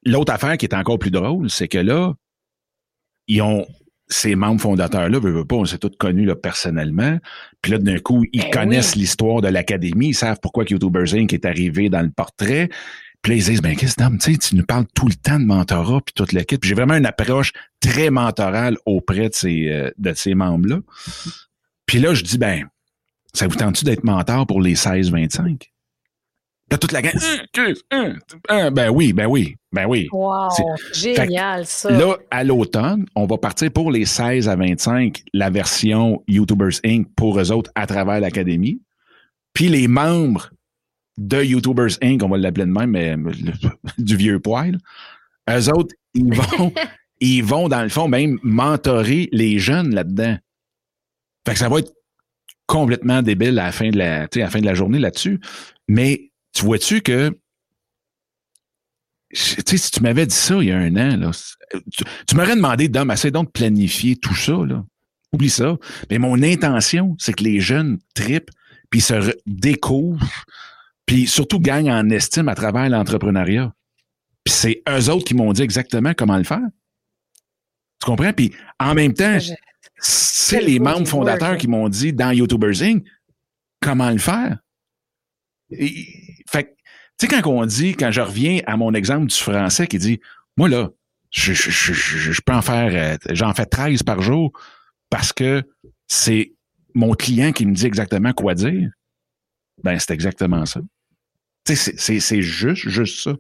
S2: l'autre affaire qui est encore plus drôle, c'est que là, ils ont ces membres fondateurs-là, veut, pas, on s'est tous connus là, personnellement. Puis là, d'un coup, ils ben connaissent l'histoire de l'académie, ils savent pourquoi YouTubers Inc. est arrivé dans le portrait. Puis là, ils disent, ben, qu'est-ce que tu nous parles tout le temps de mentorat, puis toute l'équipe. J'ai vraiment une approche très mentorale auprès de ces, euh, de ces membres-là. Puis là, je dis, ben, ça vous tente-tu d'être mentor pour les 16-25? T'as toute la gang. Hum, hum, hum, ben oui, ben oui, ben oui.
S1: Wow, génial ça.
S2: Là, à l'automne, on va partir pour les 16 à 25, la version YouTubers Inc. pour eux autres à travers l'académie. Puis les membres de YouTubers Inc., on va l'appeler de même, mais du vieux poil, eux autres, ils vont, ils vont dans le fond même mentorer les jeunes là-dedans. Fait que ça va être complètement débile à la fin de la, à la fin de la journée là-dessus. Mais tu vois-tu que tu sais, si tu m'avais dit ça il y a un an, là, tu, m'aurais demandé, d'homme, assez donc de planifier tout ça, là. Oublie ça. Mais mon intention, c'est que les jeunes tripent, puis se découvrent, puis surtout gagnent en estime à travers l'entrepreneuriat. Puis c'est eux autres qui m'ont dit exactement comment le faire. Tu comprends? Puis en même temps, c'est les membres fondateurs qui m'ont dit dans YouTubers Inc. comment le faire. Fait tu sais, quand on dit, quand je reviens à mon exemple du français qui dit, moi là, je, je, je, je peux en faire, euh, j'en fais 13 par jour parce que c'est mon client qui me dit exactement quoi dire. Ben, c'est exactement ça. Tu sais, c'est juste, juste ça.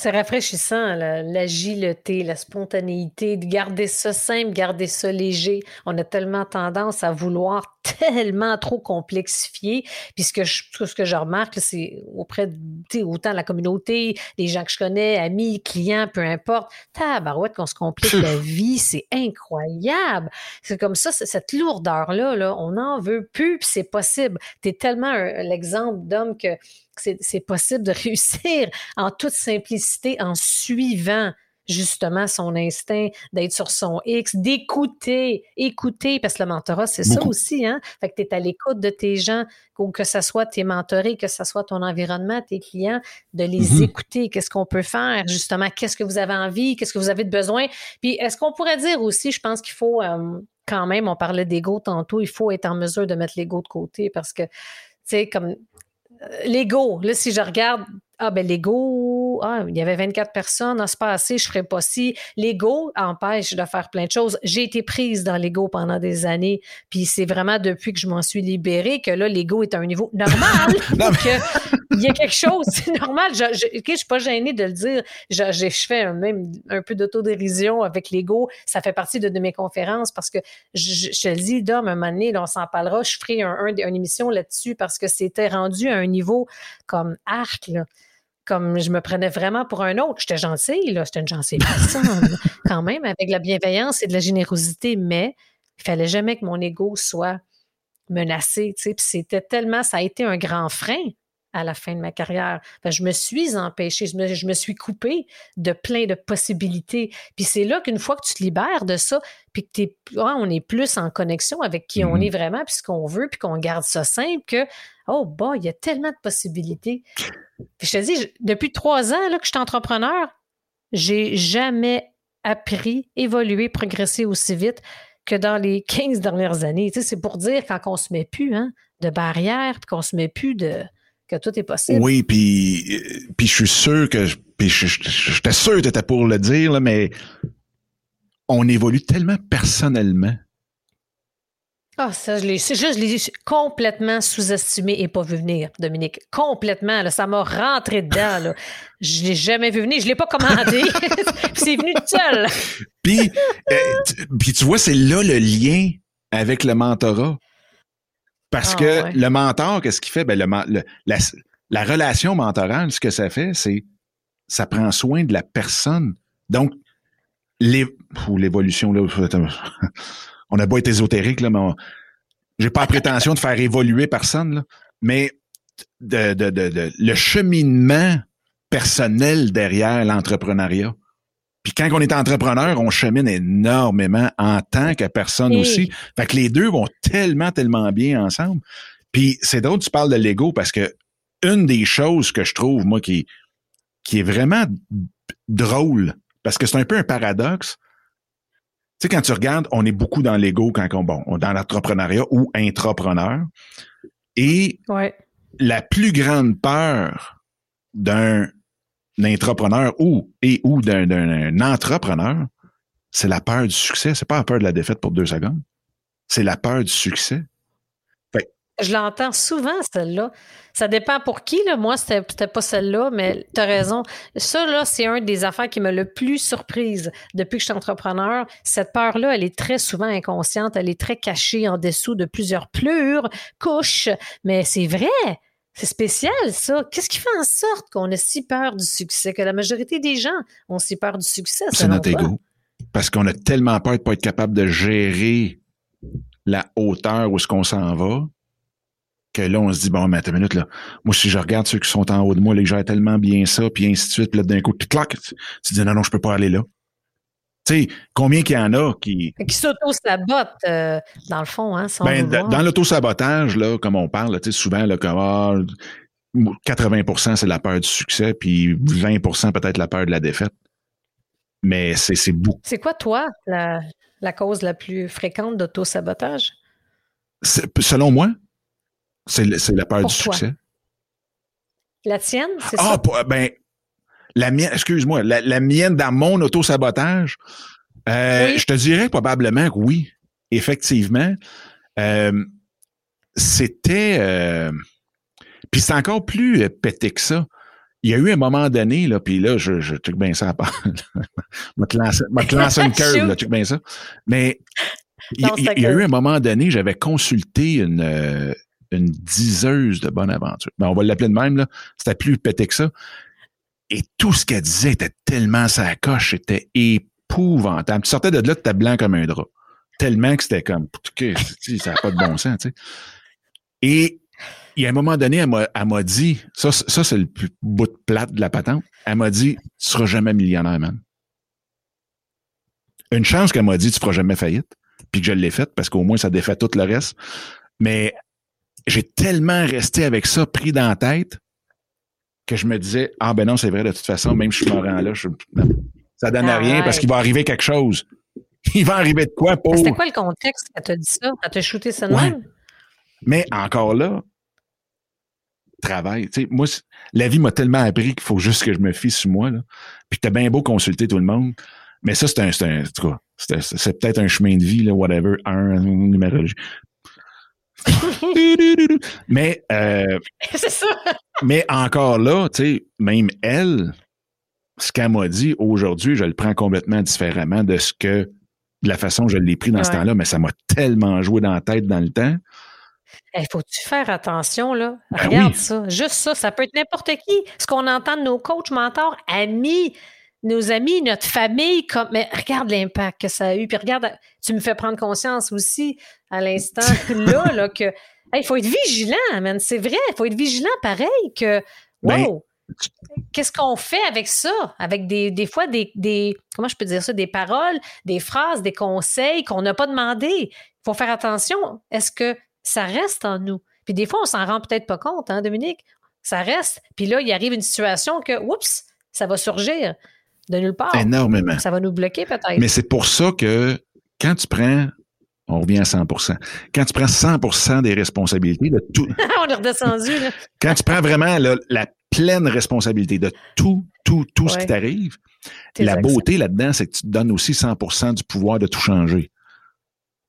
S1: C'est rafraîchissant, l'agilité, la, spontanéité, de garder ça simple, garder ça léger. On a tellement tendance à vouloir tellement trop complexifier. Puis ce que je, ce que je remarque, c'est auprès de autant la communauté, les gens que je connais, amis, clients, peu importe. Tabarouette qu'on se complique la vie, c'est incroyable. C'est comme ça, cette lourdeur-là, là, on n'en veut plus, puis c'est possible. Tu es tellement l'exemple d'homme que c'est possible de réussir en toute simplicité en suivant justement son instinct d'être sur son X, d'écouter, écouter, parce que le mentorat, c'est ça aussi, hein? Fait que tu es à l'écoute de tes gens, que ce soit tes mentorés, que ce soit ton environnement, tes clients, de les mm-hmm. écouter. Qu'est-ce qu'on peut faire, justement? Qu'est-ce que vous avez envie? Qu'est-ce que vous avez de besoin? Puis, est-ce qu'on pourrait dire aussi, je pense qu'il faut, euh, quand même, on parlait d'ego tantôt, il faut être en mesure de mettre l'ego de côté parce que, tu sais, comme L'ego, là, si je regarde, ah ben l'ego, ah, il y avait 24 personnes, ah, c'est pas assez, je ferais pas si. L'ego empêche de faire plein de choses. J'ai été prise dans l'ego pendant des années, puis c'est vraiment depuis que je m'en suis libérée que là, l'ego est à un niveau normal. il y a quelque chose, c'est normal. Je, je, suis pas gênée de le dire. Je, je, fais même un peu d'autodérision avec l'ego. Ça fait partie de, mes conférences parce que je, te le dis, Dom, un moment donné, on s'en parlera. Je ferai un, une émission là-dessus parce que c'était rendu à un niveau comme arc, là comme je me prenais vraiment pour un autre. J'étais gentille, là, j'étais une gentille personne, quand même, avec la bienveillance et de la générosité, mais il fallait jamais que mon ego soit menacé, tu sais, puis c'était tellement, ça a été un grand frein à la fin de ma carrière. je me suis empêchée, je me, je me, suis coupée de plein de possibilités. Puis c'est là qu'une fois que tu te libères de ça, puis que es, on est plus en connexion avec qui on est vraiment, puis ce qu'on veut, puis qu'on garde ça simple, que, oh, bah, il y a tellement de possibilités. Puis je te dis, depuis trois ans là, que je suis entrepreneur, j'ai jamais appris, évolué, progressé aussi vite que dans les 15 dernières années. Tu sais, c'est pour dire quand on se met plus hein, de barrières, puis qu'on se met plus de que tout est possible.
S2: Oui, puis puis je suis sûr que puis j'étais sûr que tu étais pour le dire là, mais on évolue tellement personnellement.
S1: Ah, ça, je l'ai, juste, je l'ai complètement sous-estimé et pas vu venir, Dominique. Complètement, là, ça m'a rentré dedans, là. Je l'ai jamais vu venir, je l'ai pas commandé. c'est venu tout seul.
S2: Puis, euh, puis tu vois, c'est là le lien avec le mentorat. Parce ah, que le mentor, qu'est-ce qu'il fait? Ben, le, la, relation mentorale, ce que ça fait, c'est ça prend soin de la personne. Donc, l'évolution, là, on n'a pas été ésotérique, là, mais j'ai pas la prétention de faire évoluer personne, là, mais de, de, de, le cheminement personnel derrière l'entrepreneuriat. Puis quand on est entrepreneur, on chemine énormément en tant que personne aussi. Fait que les deux vont tellement, tellement bien ensemble. Puis c'est drôle, tu parles de l'ego parce que une des choses que je trouve, moi, qui, qui est vraiment drôle, parce que c'est un peu un paradoxe. Tu sais, quand tu regardes, on est beaucoup dans l'ego quand on, bon, dans l'entrepreneuriat ou intrapreneur. Et la plus grande peur d'un intrapreneur ou et ou d'un entrepreneur, c'est la peur du succès. C'est pas la peur de la défaite pour deux secondes. C'est la peur du succès.
S1: Je l'entends souvent, celle-là. Ça dépend pour qui, là. Moi, c'était pas celle-là, mais tu as raison. Ça, là, c'est un des affaires qui m'a le plus surprise depuis que je suis entrepreneur. Cette peur-là, elle est très souvent inconsciente. Elle est très cachée en dessous de plusieurs plures, couches. Mais c'est vrai. C'est spécial, ça. Qu'est-ce qui fait en sorte qu'on a si peur du succès, que la majorité des gens ont si peur du succès?
S2: C'est notre ego. Parce qu'on a tellement peur de pas être capable de gérer la hauteur où ce qu'on s'en va que là, on se dit, bon, mais attends une minute, là. Moi, si je regarde ceux qui sont en haut de moi, les gens tellement bien ça, puis ainsi de suite, puis là, d'un coup, tu clac, tu dis, non, non, je peux pas aller là. Tu sais, combien qu'il y en a qui...
S1: Qui s'auto-sabotent, euh, dans le fond, hein,
S2: ben, Dans l'auto-sabotage, là, comme on parle, tu sais, souvent, là, comme, 80 ah, c'est la peur du succès, puis 20 peut-être la peur de la défaite. Mais c'est beaucoup.
S1: C'est quoi, toi, la, la cause la plus fréquente d'auto-sabotage?
S2: Selon moi, c'est la peur du succès.
S1: La tienne, c'est
S2: ah, ça? Ah, ben, la mienne, excuse-moi, la, mienne dans mon auto-sabotage, euh, je te dirais probablement que oui, effectivement. Euh, c'était. Euh, puis c'est encore plus pété que ça. Il y a eu un moment donné, là, puis là, je, je check bien ça à part. je te lancer une curve, là, check bien ça. Mais il y, a eu un moment donné, j'avais consulté une, une diseuse de bonne aventure. Ben, on va l'appeler de même, là. C'était plus pété que ça. Et tout ce qu'elle disait était tellement sa coche, c'était épouvantable. Tu sortais de là, tu étais blanc comme un drap. Tellement que c'était comme, ça n'a pas de bon sens, tu sais. Et il y a un moment donné, elle m'a dit, ça, ça c'est le plus bout de plate de la patente, elle m'a dit, tu seras jamais millionnaire, man. Une chance qu'elle m'a dit, tu feras jamais faillite, puis que je l'ai faite, parce qu'au moins, ça défait tout le reste. Mais j'ai tellement resté avec ça pris dans la tête que je me disais ah ben non c'est vrai de toute façon même si je me rends là je, ça donne à rien parce qu'il va arriver quelque chose. Il va arriver de quoi pour
S1: c'était quoi le contexte quand t'as dit ça? Quand t'as shooté ça même?
S2: Mais encore là travail. Tu sais moi la vie m'a tellement appris qu'il faut juste que je me fie sur moi là. Puis t'as bien beau consulter tout le monde mais ça c'est un c'est un c'est peut-être un chemin de vie là whatever un numérologie mais euh,
S1: ça.
S2: mais encore là, tu sais, même elle, ce qu'elle m'a dit aujourd'hui, je le prends complètement différemment de ce que de la façon dont je l'ai pris dans ce temps-là, mais ça m'a tellement joué dans la tête dans le temps.
S1: Il faut-tu faire attention, là? Ben Regarde ça. Juste ça, ça peut être n'importe qui. Ce qu'on entend de nos coachs, mentors, amis, nos amis, notre famille, comme, mais regarde l'impact que ça a eu. Puis regarde, tu me fais prendre conscience aussi à l'instant là, là, que il faut être vigilant, man. C'est vrai, il faut être vigilant pareil que ben, wow. Qu'est-ce qu'on fait avec ça? Avec des, des fois des, des, comment je peux dire ça, des paroles, des phrases, des conseils qu'on n'a pas demandé. Il faut faire attention. Est-ce que ça reste en nous? Puis des fois, on s'en rend peut-être pas compte, hein, Dominique? Ça reste. Puis là, il arrive une situation que, oups, ça va surgir de nulle part.
S2: Énormément.
S1: Ça va nous bloquer peut-être.
S2: Mais c'est pour ça que quand tu prends, on revient à 100% quand tu prends 100% des responsabilités de tout.
S1: on est redescendu, là.
S2: quand tu prends vraiment la pleine responsabilité de tout, tout, tout ce qui t'arrive, la beauté là-dedans, c'est que tu te donnes aussi 100% du pouvoir de tout changer.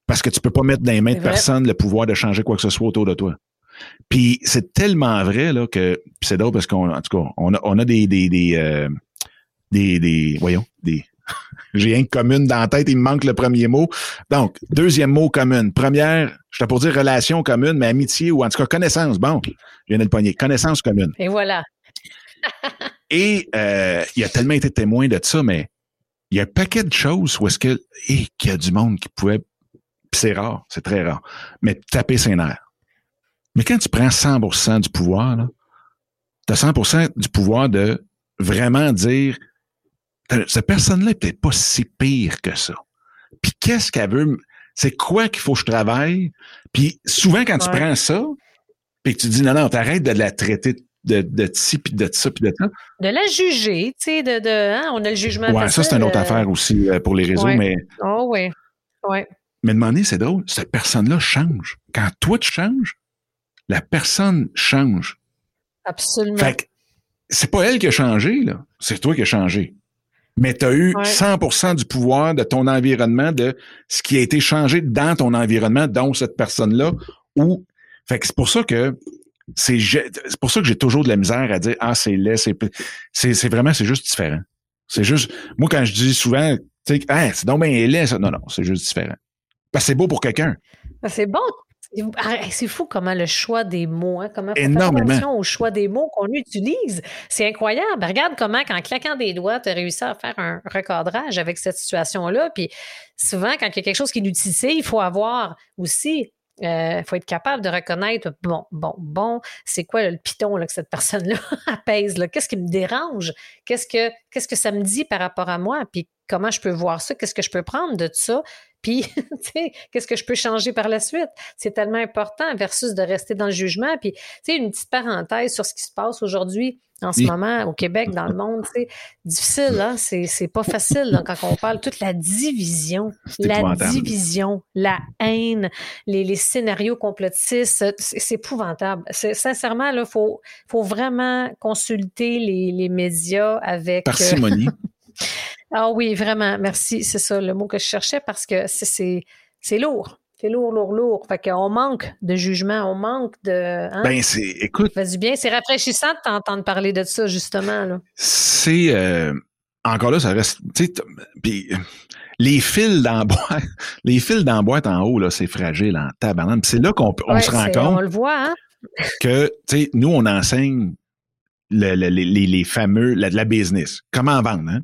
S2: Parce que tu peux pas mettre dans les mains de personne le pouvoir de changer quoi que ce soit autour de toi. Puis c'est tellement vrai là que c'est drôle parce qu'en tout cas on a, on a des des, des, euh, des, des voyons, des, j'ai un commune dans la tête, il me manque le premier mot. Donc, deuxième mot commune. Première, je pour dire relation commune, mais amitié ou en tout cas connaissance. Bon, je viens de le pogner. Connaissance commune.
S1: Et voilà.
S2: Et euh, il a tellement été témoin de ça, mais il y a un paquet de choses où est-ce que et qu'il y a du monde qui pouvait, c'est rare, c'est très rare, mais taper ses nerfs. Mais quand tu prends 100% du pouvoir, là, tu as 100% du pouvoir de vraiment dire cette personne-là est peut-être pas si pire que ça. Puis qu'est-ce qu'elle veut c'est quoi qu'il faut que je travaille? Puis souvent quand tu prends ça, puis que tu dis non non, t'arrêtes de la traiter de, de ci, puis de ça, puis de ça.
S1: De la juger, tu sais, de, de hein, on a le jugement.
S2: Ouais, ça, c'est une autre
S1: euh,
S2: affaire aussi euh, pour les réseaux, mais.
S1: Oh, oui. Ouais.
S2: Mais demander, c'est drôle, cette personne-là change. Quand toi, tu changes, la personne change.
S1: Absolument.
S2: Fait que c'est pas elle qui a changé, là. C'est toi qui as changé. Mais tu as eu 100% du pouvoir de ton environnement, de ce qui a été changé dans ton environnement, dont cette personne-là. Ou, fait que c'est pour ça que c'est pour ça que j'ai toujours de la misère à dire ah c'est laid c'est c'est vraiment c'est juste différent. C'est juste moi quand je dis souvent tu sais ah, c'est donc bien laid ça. Non non c'est juste différent. Parce que c'est beau pour quelqu'un.
S1: Ben, c'est bon c'est fou comment le choix des mots, hein, comment
S2: Énormément.
S1: au choix des mots qu'on utilise. C'est incroyable. Regarde comment, qu'en claquant des doigts, tu as réussi à faire un recadrage avec cette situation-là. Puis souvent, quand il y a quelque chose qui est utilisé, il faut avoir aussi il euh, faut être capable de reconnaître, bon, bon, bon, c'est quoi le piton là, que cette personne-là apaise? Qu'est-ce qui me dérange? Qu'est-ce que, ça me dit par rapport à moi? Puis comment je peux voir ça? Qu'est-ce que je peux prendre de ça? Puis, qu'est-ce que je peux changer par la suite? C'est tellement important versus de rester dans le jugement. Puis, tu sais, une petite parenthèse sur ce qui se passe aujourd'hui en ce moment au Québec, dans le monde, c'est difficile, hein? C'est pas facile quand on parle toute la division, la division, la haine, les, les scénarios complotistes, c'est épouvantable. Sincèrement, il faut, faut vraiment consulter les, les médias avec.
S2: Euh, Parcimonie.
S1: ah oui, vraiment, merci. C'est ça le mot que je cherchais parce que c'est lourd. C'est lourd, lourd, lourd. Fait qu'on manque de jugement, on manque de. Hein?
S2: Ben, c'est. Écoute.
S1: Ça fait du bien. C'est rafraîchissant de t'entendre parler de ça, justement.
S2: C'est. Euh, encore là, ça reste. Puis les fils dans boîte, les fils dans boîte en haut, là, c'est fragile en tabarnak. C'est là qu'on on se rend compte.
S1: On le voit, hein?
S2: que, tu sais, nous, on enseigne le, les, les, fameux, la, la business. Comment vendre, hein?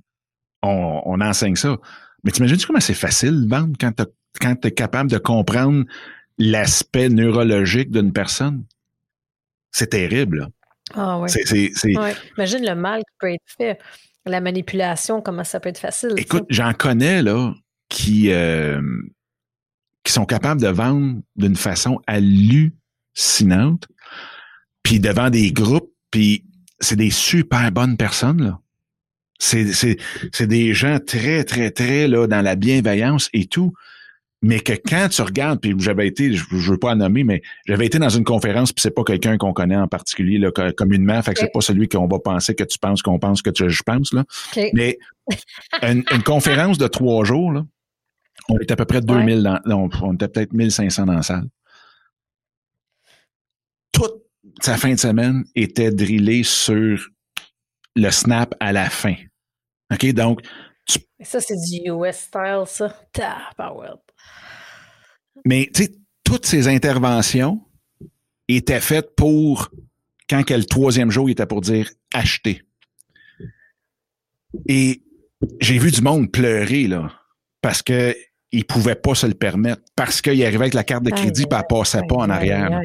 S2: On, on enseigne ça. Mais t'imagines comment c'est facile de vendre quand tu quand es capable de comprendre l'aspect neurologique d'une personne, c'est terrible.
S1: Ah oui. Imagine le mal qui peut être fait. La manipulation, comment ça peut être facile.
S2: Écoute, j'en connais là qui, euh, qui sont capables de vendre d'une façon hallucinante, puis devant des groupes, puis c'est des super bonnes personnes là. C'est des gens très, très, très là, dans la bienveillance et tout. Mais que quand tu regardes, puis j'avais été, je, je veux pas en nommer, mais j'avais été dans une conférence, puis c'est pas quelqu'un qu'on connaît en particulier là, communément, fait que c'est pas celui qu'on va penser que tu penses qu'on pense que tu, je pense là. Mais une, conférence de trois jours là, on était à peu près 2000 dans, on, on était peut-être 1500 dans la salle. Toute sa fin de semaine était drillée sur le snap à la fin. OK, donc
S1: ça, c'est du US style, ça.
S2: Mais, tu sais, toutes ces interventions étaient faites pour, quand quel le troisième jour, il était pour dire acheter. Et j'ai vu du monde pleurer, là, parce que il pouvait pas se le permettre, parce qu'il arrivait avec la carte de crédit, et elle passait pas en arrière.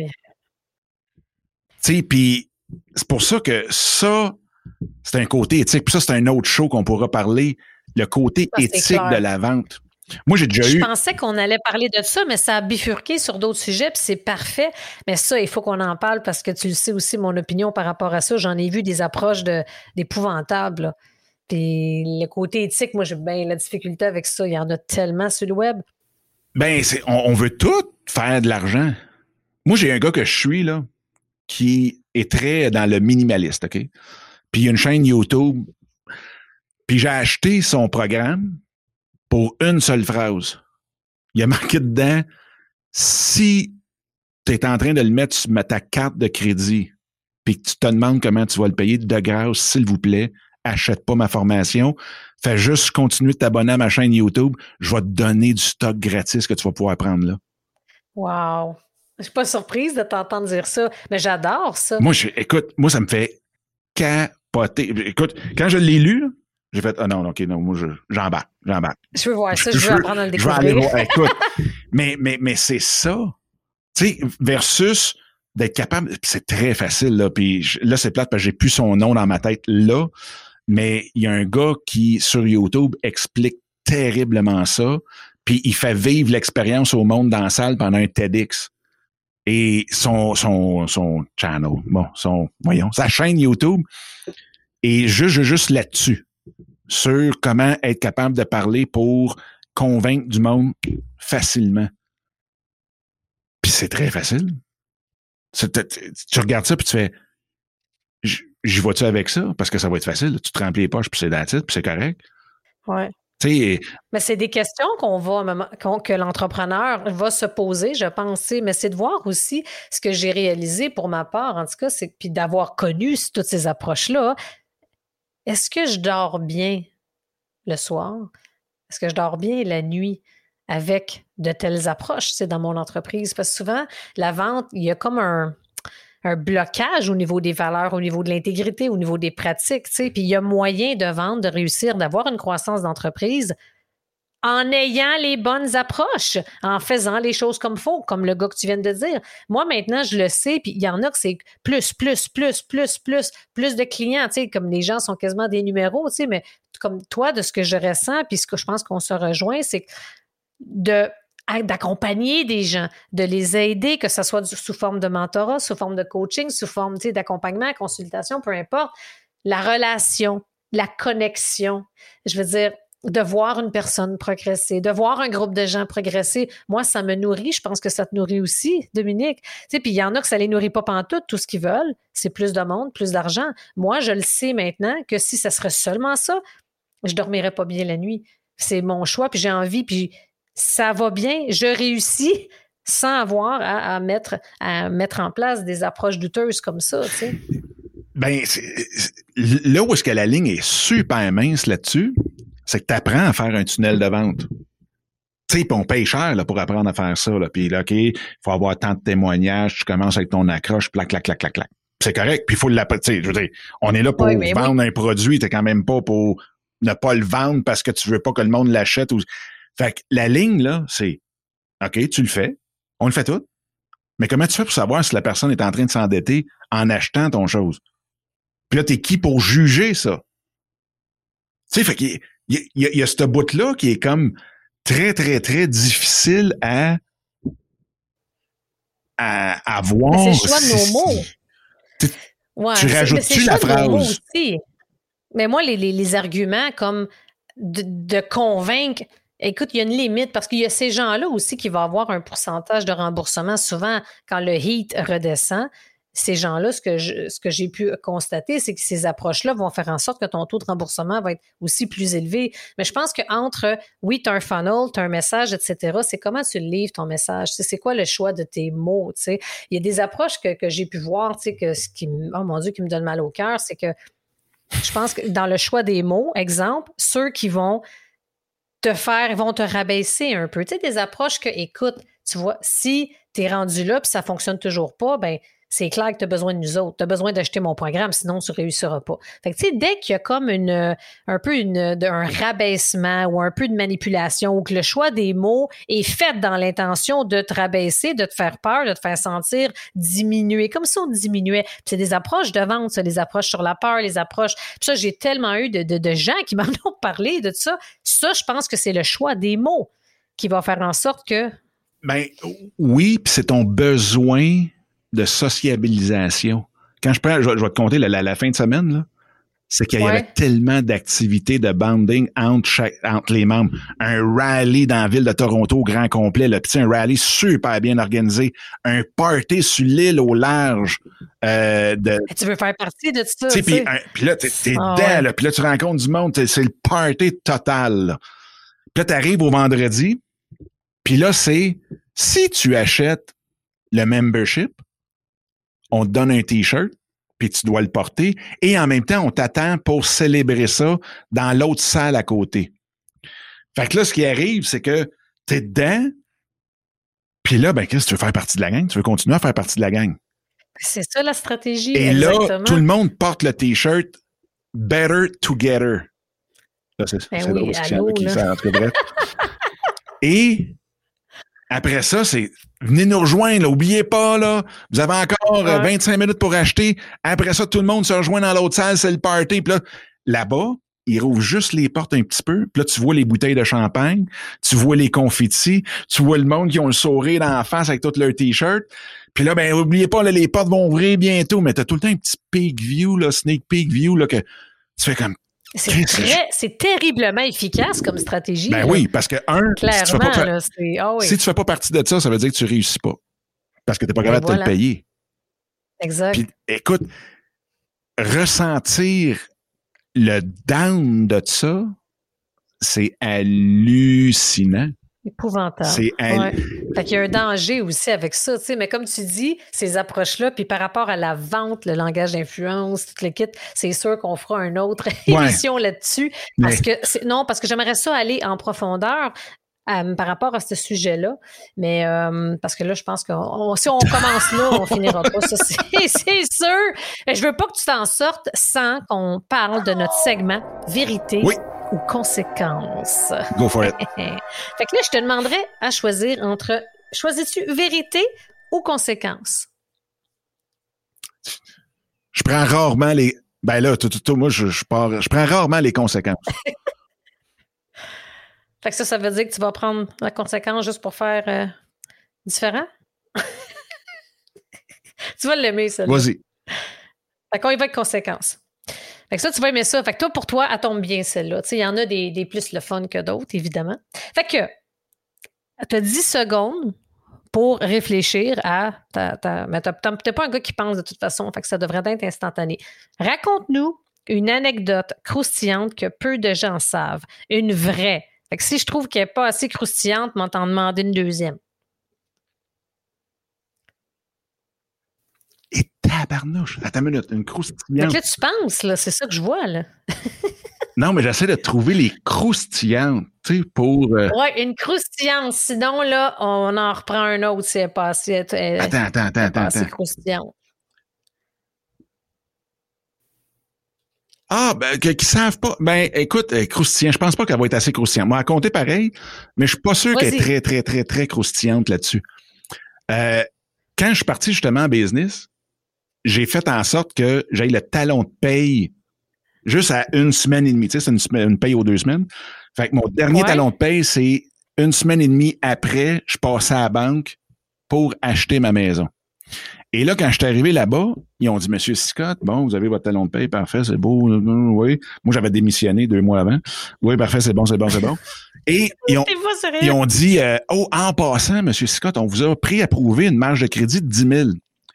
S2: Tu sais, puis c'est pour ça que ça, c'est un côté éthique. Puis ça, c'est un autre show qu'on pourra parler, le côté éthique de la vente. Moi, j'ai déjà
S1: eu.
S2: Je
S1: pensais qu'on allait parler de ça, mais ça a bifurqué sur d'autres sujets, puis c'est parfait. Mais ça, il faut qu'on en parle parce que tu le sais aussi, mon opinion par rapport à ça. J'en ai vu des approches d'épouvantables. Puis le côté éthique, moi, j'ai bien la difficulté avec ça. Il y en a tellement sur le web.
S2: Ben, on, on veut tout faire de l'argent. Moi, j'ai un gars que je suis, là, qui est très dans le minimaliste, OK? Puis il y a une chaîne YouTube. Puis j'ai acheté son programme pour une seule phrase. Il y a marqué dedans, si tu es en train de le mettre sur ta carte de crédit, puis que tu te demandes comment tu vas le payer, de grâce, s'il vous plaît, achète pas ma formation. Fais juste continuer de t'abonner à ma chaîne YouTube. Je vais te donner du stock gratis que tu vas pouvoir prendre là.
S1: Wow. Je suis pas surprise de t'entendre dire ça, mais j'adore ça.
S2: Moi, je, écoute, moi, ça me fait capoté. Écoute, quand je l'ai lu, j'ai fait, ah non, ok, non, moi, j'embarque, j'embarque.
S1: Je veux voir ça, je, veux apprendre à le découvrir.
S2: Je aller voir, écoute, mais, mais, mais c'est ça. Tu sais, versus d'être capable, c'est très facile, là, puis là, c'est plate parce que j'ai plus son nom dans ma tête, là, mais il y a un gars qui, sur YouTube, explique terriblement ça, puis il fait vivre l'expérience au monde dans la salle pendant un TEDx. Et son, son, son channel, bon, son, voyons, sa chaîne YouTube, et juste, juste là-dessus, sur comment être capable de parler pour convaincre du monde facilement. Puis c'est très facile. Tu regardes ça, puis tu fais, j'y vois-tu avec ça? Parce que ça va être facile. Tu te remplis les poches, puis c'est d'attitude, puis c'est correct.
S1: Ouais. Mais c'est des questions qu'on va, que l'entrepreneur va se poser, je pense. Mais c'est de voir aussi ce que j'ai réalisé pour ma part, en tout cas, c'est puis d'avoir connu toutes ces approches-là. Est-ce que je dors bien le soir? Est-ce que je dors bien la nuit avec de telles approches, dans mon entreprise? Parce que souvent, la vente, il y a comme un, un blocage au niveau des valeurs, au niveau de l'intégrité, au niveau des pratiques. Tu sais. Puis il y a moyen de vendre, de réussir, d'avoir une croissance d'entreprise en ayant les bonnes approches, en faisant les choses comme faut, comme le gars que tu viens de dire. Moi, maintenant, je le sais, puis il y en a que c'est plus, plus, plus, plus, plus, plus de clients, tu sais, comme les gens sont quasiment des numéros, tu mais comme toi, de ce que je ressens, puis ce que je pense qu'on se rejoint, c'est de d'accompagner des gens, de les aider, que ce soit sous forme de mentorat, sous forme de coaching, sous forme d'accompagnement, consultation, peu importe. La relation, la connexion. Je veux dire, de voir une personne progresser, de voir un groupe de gens progresser, moi, ça me nourrit. Je pense que ça te nourrit aussi, Dominique. Puis il y en a que ça les nourrit pas pantoute. Tout ce qu'ils veulent, c'est plus de monde, plus d'argent. Moi, je le sais maintenant que si ça serait seulement ça, je dormirais pas bien la nuit. C'est mon choix, puis j'ai envie, puis ça va bien, je réussis sans avoir à, mettre, à mettre en place des approches douteuses comme ça. Tu sais.
S2: Ben, là où est-ce que la ligne est super mince là-dessus, c'est que tu apprends à faire un tunnel de vente. Tu sais, on paye cher là, pour apprendre à faire ça. Là. Puis là, OK, il faut avoir tant de témoignages, tu commences avec ton accroche, clac, clac, clac, clac, clac. C'est correct, puis il faut l'apprêter. Je veux dire, on est là pour vendre un produit, t'es quand même pas pour ne pas le vendre parce que tu veux pas que le monde l'achète. Ou... Fait que la ligne, là, c'est OK, tu le fais, on le fait tout. Mais comment tu fais pour savoir si la personne est en train de s'endetter en achetant ton chose? Puis là, t'es qui pour juger ça? Tu sais, fait qu'il y, y, y, a ce bout-là qui est comme très, très, très difficile à, à, à voir.
S1: C'est le choix de nos mots.
S2: Tu, tu rajoutes-tu la phrase?
S1: Mais moi, les, les, les arguments comme de, de, convaincre Écoute, il y a une limite parce qu'il y a ces gens-là aussi qui vont avoir un pourcentage de remboursement. Souvent, quand le heat redescend, ces gens-là, ce que, j'ai pu constater, c'est que ces approches-là vont faire en sorte que ton taux de remboursement va être aussi plus élevé. Mais je pense qu'entre, oui, tu as un funnel, tu as un message, etc., c'est comment tu livres ton message? C'est quoi le choix de tes mots? Il y a des approches que, que j'ai pu voir, que ce qui, oh mon Dieu, qui me donne mal au cœur, c'est que je pense que dans le choix des mots, exemple, ceux qui vont te faire, ils vont te rabaisser un peu. Tu sais, des approches que, écoute, tu vois, si tu es rendu là puis ça fonctionne toujours pas, ben c'est clair que tu as besoin de nous autres. Tu as besoin d'acheter mon programme, sinon tu ne réussiras pas. Fait que, tu sais, dès qu'il y a comme une, un peu une, un rabaissement ou un peu de manipulation ou que le choix des mots est fait dans l'intention de te rabaisser, de te faire peur, de te faire sentir diminuer, comme si on diminuait. c'est des approches de vente, ça, des approches sur la peur, les approches. Puis ça, j'ai tellement eu de, gens qui m'en ont parlé de ça. Ça, je pense que c'est le choix des mots qui va faire en sorte que
S2: ben oui, puis c'est ton besoin de sociabilisation. Quand je prends, je, vais te compter la, fin de semaine, là, c'est qu'il y avait tellement d'activités de banding entre, chaque, entre les membres. Un rallye dans la ville de Toronto au grand complet, le petit un rallye super bien organisé, un party sur l'île au large. Euh, de,
S1: tu veux faire partie de tout ça.
S2: Puis, là, t'es, t'es ah, dedans, là, puis là, tu rencontres du monde, c'est le party total. Puis là, t'arrives au vendredi, puis là, c'est si tu achètes le membership, on te donne un T-shirt, puis tu dois le porter, et en même temps, on t'attend pour célébrer ça dans l'autre salle à côté. Fait que là, ce qui arrive, c'est que tu es dedans, puis là, ben, qu'est-ce que tu veux faire partie de la gang? Tu veux continuer à faire partie de la gang?
S1: C'est ça la stratégie.
S2: Et là, tout le monde porte le T-shirt Better Together. C'est
S1: Ben
S2: c'est
S1: oui,
S2: drôle ce qui
S1: là.
S2: savent, en tout cas, bref. Et après ça, c'est venez nous rejoindre, là, oubliez pas, là, vous avez encore euh,
S1: Ouais.
S2: 25 minutes pour acheter. Après ça, tout le monde se rejoint dans l'autre salle, c'est le party. Puis là, là-bas, ils rouvrent juste les portes un petit peu. Puis là, tu vois les bouteilles de champagne, tu vois les confettis, tu vois le monde qui ont le sourire dans la face avec tout leur t-shirt. Puis là, ben, oubliez pas, là, les portes vont ouvrir bientôt, mais t'as tout le temps un petit peak view, là, sneak peek view, là, que tu fais comme,
S1: C'est très, terriblement efficace comme stratégie.
S2: ben
S1: là.
S2: oui, parce que, un, si tu fais
S1: là, c'est. Ah oui,
S2: Si tu fais pas partie de ça, ça veut dire que tu réussis pas. Parce que tu n'es pas
S1: Et
S2: capable de te le payer.
S1: exact.
S2: Puis écoute, ressentir le down de ça, c'est hallucinant.
S1: Épouvantable.
S2: C'est
S1: Ouais. Fait qu'il y a un danger aussi avec ça, tu sais. Mais comme tu dis, ces approches-là, puis par rapport à la vente, le langage d'influence, tout le kit, c'est sûr qu'on fera une autre
S2: Ouais.
S1: émission là-dessus. Parce que c'est- non, parce que j'aimerais ça aller en profondeur. Euh, par rapport à ce sujet-là. Mais euh, parce que là, je pense que si on commence là, on finira pas. Ça, c'est sûr. Mais je veux pas que tu t'en sortes sans qu'on parle de notre segment vérité
S2: Oui.
S1: ou conséquences.
S2: Go for it.
S1: Fait que là, je te demanderais à choisir entre choisis-tu vérité ou conséquence?
S2: Je prends rarement les. Ben là, tout, tout, tout, moi, je, je, pars, je prends rarement les conséquences.
S1: Fait que ça, ça veut dire que tu vas prendre la conséquence juste pour faire euh, différent? tu vas l'aimer, ça.
S2: Vas-y.
S1: Fait qu'on y va avec conséquence. Fait que ça, tu vas aimer ça. Fait que toi, pour toi, elle tombe bien celle-là. Tu sais, il y en a des, des plus le fun que d'autres, évidemment. Fait que tu as 10 secondes pour réfléchir à ta. ta mais t'as- t'es pas un gars qui pense de toute façon, fait que ça devrait être instantané. Raconte-nous une anecdote croustillante que peu de gens savent. Une vraie. Fait que si je trouve qu'elle n'est pas assez croustillante, m'en t'en demander une deuxième.
S2: Et tabarnouche. Attends une minute. Une
S1: Fait
S2: croustillante.
S1: que là, tu penses, là, c'est ça que je vois, là.
S2: Non, mais j'essaie de trouver les croustillantes, tu sais, pour. euh,
S1: Ouais, une croustillante. Sinon, là, on en reprend un autre si elle est pas assez, elle- elle
S2: Attends, attends, attends, attends.
S1: croustillante.
S2: Ah, ben, que- qui savent pas. Ben, écoute, euh, croustillant, je pense pas qu'elle va être assez croustillante. Moi, à compter pareil, mais je suis pas sûr qu'elle est très, très, très, très croustillante là-dessus. Euh, quand je suis parti justement en business, j'ai fait en sorte que j'aille le talon de paye juste à une semaine et demie. Tu sais, c'est une, semaine- une paye aux deux semaines. Fait que mon dernier
S1: Ouais.
S2: talon de paye, c'est une semaine et demie après, je passais à la banque pour acheter ma maison. Et là, quand je suis arrivé là-bas, ils ont dit, Monsieur Scott, bon, vous avez votre talon de paye, parfait, c'est beau, euh, oui. Moi, j'avais démissionné deux mois avant. Oui, parfait, c'est bon, c'est bon, c'est bon. Et ils ont, ils ont dit, euh, oh, en passant, Monsieur Scott, on vous a préapprouvé une marge de crédit de 10 000.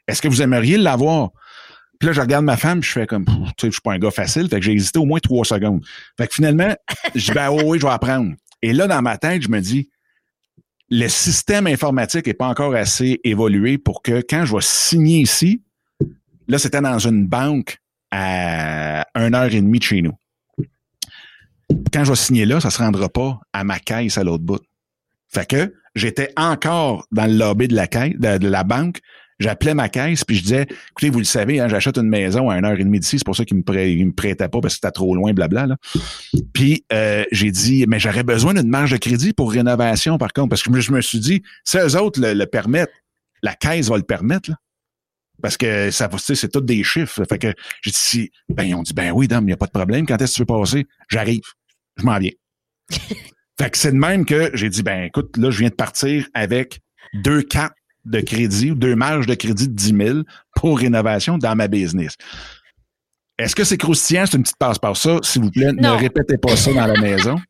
S2: Est-ce que vous aimeriez l'avoir? Puis là, je regarde ma femme, je fais comme, tu sais, je suis pas un gars facile, fait que j'ai hésité au moins trois secondes. Fait que finalement, je dis, ben oui, oui, je vais apprendre. Et là, dans ma tête, je me dis, le système informatique n'est pas encore assez évolué pour que quand je vais signer ici, là, c'était dans une banque à une heure et demie de chez nous. Quand je vais signer là, ça se rendra pas à ma caisse à l'autre bout. Fait que j'étais encore dans le lobby de la de la banque. J'appelais ma caisse, puis je disais, écoutez, vous le savez, hein, j'achète une maison à une heure et demie d'ici, c'est pour ça qu'ils me, me prêtaient pas parce que c'était trop loin, blabla. Là. Puis euh, j'ai dit, mais j'aurais besoin d'une marge de crédit pour rénovation, par contre, parce que je me suis dit, si eux autres le, le permettent, la caisse va le permettre, là. Parce que ça va, c'est tous des chiffres. Fait que j'ai dit, si, ben, ils ont dit, ben oui, dame, il n'y a pas de problème. Quand est-ce que tu veux passer? J'arrive. Je m'en viens. fait que c'est de même que j'ai dit, ben, écoute, là, je viens de partir avec deux cartes de crédit ou deux marges de crédit de 10 000 pour rénovation dans ma business. Est-ce que c'est croustillant? C'est une petite passe-passe. Ça, s'il vous plaît,
S1: Non.
S2: ne répétez pas ça dans la maison.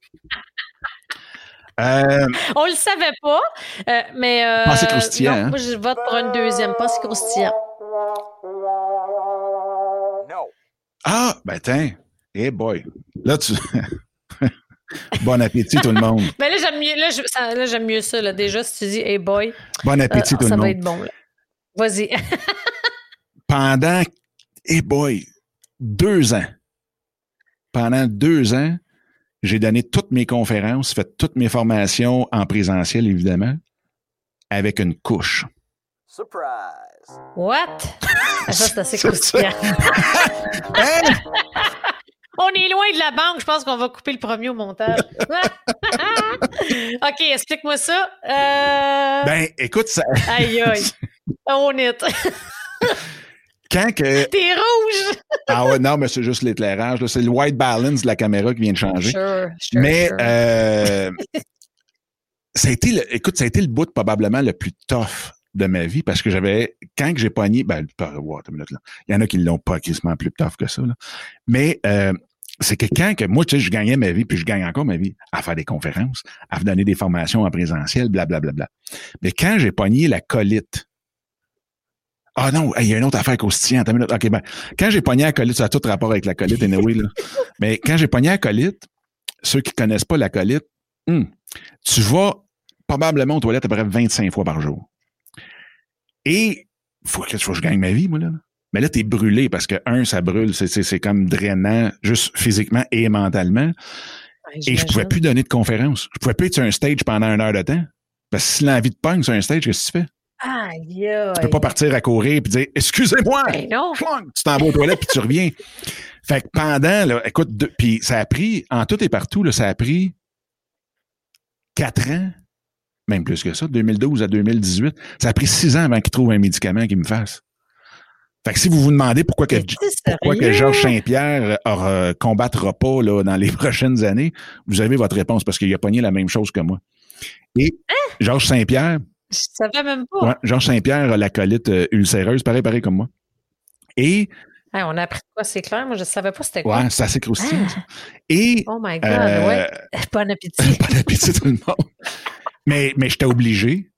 S2: Euh,
S1: On le savait pas, euh, mais. Euh,
S2: Ah, c'est croustillant,
S1: non,
S2: hein?
S1: Moi, je vote pour une deuxième, pas croustillant.
S3: No.
S2: ah, ben, tiens. Hey boy. Là, tu. Bon appétit, tout le monde.
S1: Mais là, j'aime mieux, là, je- ça- là, j'aime mieux ça. Là. Déjà, si tu dis, hey boy,
S2: Bon
S1: euh,
S2: appétit, tout
S1: ça
S2: le
S1: va
S2: monde.
S1: être bon. là. Vas-y.
S2: pendant, hey boy, deux ans. Pendant deux ans, j'ai donné toutes mes conférences, fait toutes mes formations en présentiel, évidemment, avec une couche.
S3: Surprise.
S1: What? Ah, ça, c'est assez
S2: ça.
S1: croustillant.
S2: Hein?
S1: On est loin de la banque. Je pense qu'on va couper le premier au montage. OK, explique-moi ça. Euh...
S2: Ben, écoute, ça.
S1: aïe, aïe. On est.
S2: Quand que.
S1: T'es rouge!
S2: ah ouais, non, mais c'est juste l'éclairage. C'est le white balance de la caméra qui vient de changer.
S1: Sure, sure,
S2: mais
S1: sure.
S2: Euh, ça a été, le, écoute, ça a été le bout probablement le plus tough de ma vie parce que j'avais, quand que j'ai pogné, ben, wow, une minute, là. il y en a qui l'ont pas quasiment plus tough que ça, là. mais euh, c'est que quand que moi, tu sais, je gagnais ma vie, puis je gagne encore ma vie à faire des conférences, à donner des formations en présentiel, blablabla. Bla, bla, bla. Mais quand j'ai pogné la colite, ah non, il y a une autre affaire croustillante. OK, ben, quand j'ai pogné la colite, ça a tout rapport avec la colite, anyway, là. Mais quand j'ai pogné la colite, ceux qui connaissent pas la colite, hum, tu vas probablement aux toilettes à peu près 25 fois par jour. Et faut que, faut que je gagne ma vie, moi, là. Mais là, t'es brûlé parce que, un, ça brûle, c'est comme drainant, juste physiquement et mentalement.
S1: Ouais,
S2: et je pouvais plus donner de conférence. Je pouvais plus être sur un stage pendant une heure de temps. Parce que si l'envie de pogne sur un stage, qu'est-ce que tu fais?
S1: Aïe, aïe.
S2: Tu peux pas partir à courir et dire Excusez-moi!
S1: Ben.
S2: Tu t'en vas aux toilettes puis tu reviens. Fait que pendant, là, écoute, puis ça a pris, en tout et partout, là, ça a pris quatre ans, même plus que ça, 2012 à 2018. Ça a pris six ans avant qu'ils trouvent un médicament qui me fasse. Fait que si vous vous demandez pourquoi que, pourquoi que Georges Saint-Pierre euh, combattra pas là, dans les prochaines années, vous avez votre réponse parce qu'il a pogné la même chose que moi. Et
S1: hein?
S2: Georges Saint-Pierre.
S1: Je savais même pas.
S2: Ouais, Georges Saint-Pierre a la colite euh, ulcéreuse, pareil, pareil comme moi. Et.
S1: Hey, on a appris quoi, c'est clair. Moi, je ne savais pas c'était quoi.
S2: Ouais, c'est assez croustillant, ah. Et.
S1: Oh my God, euh, ouais. Bon appétit.
S2: bon appétit, tout le monde. Mais, mais j'étais obligé.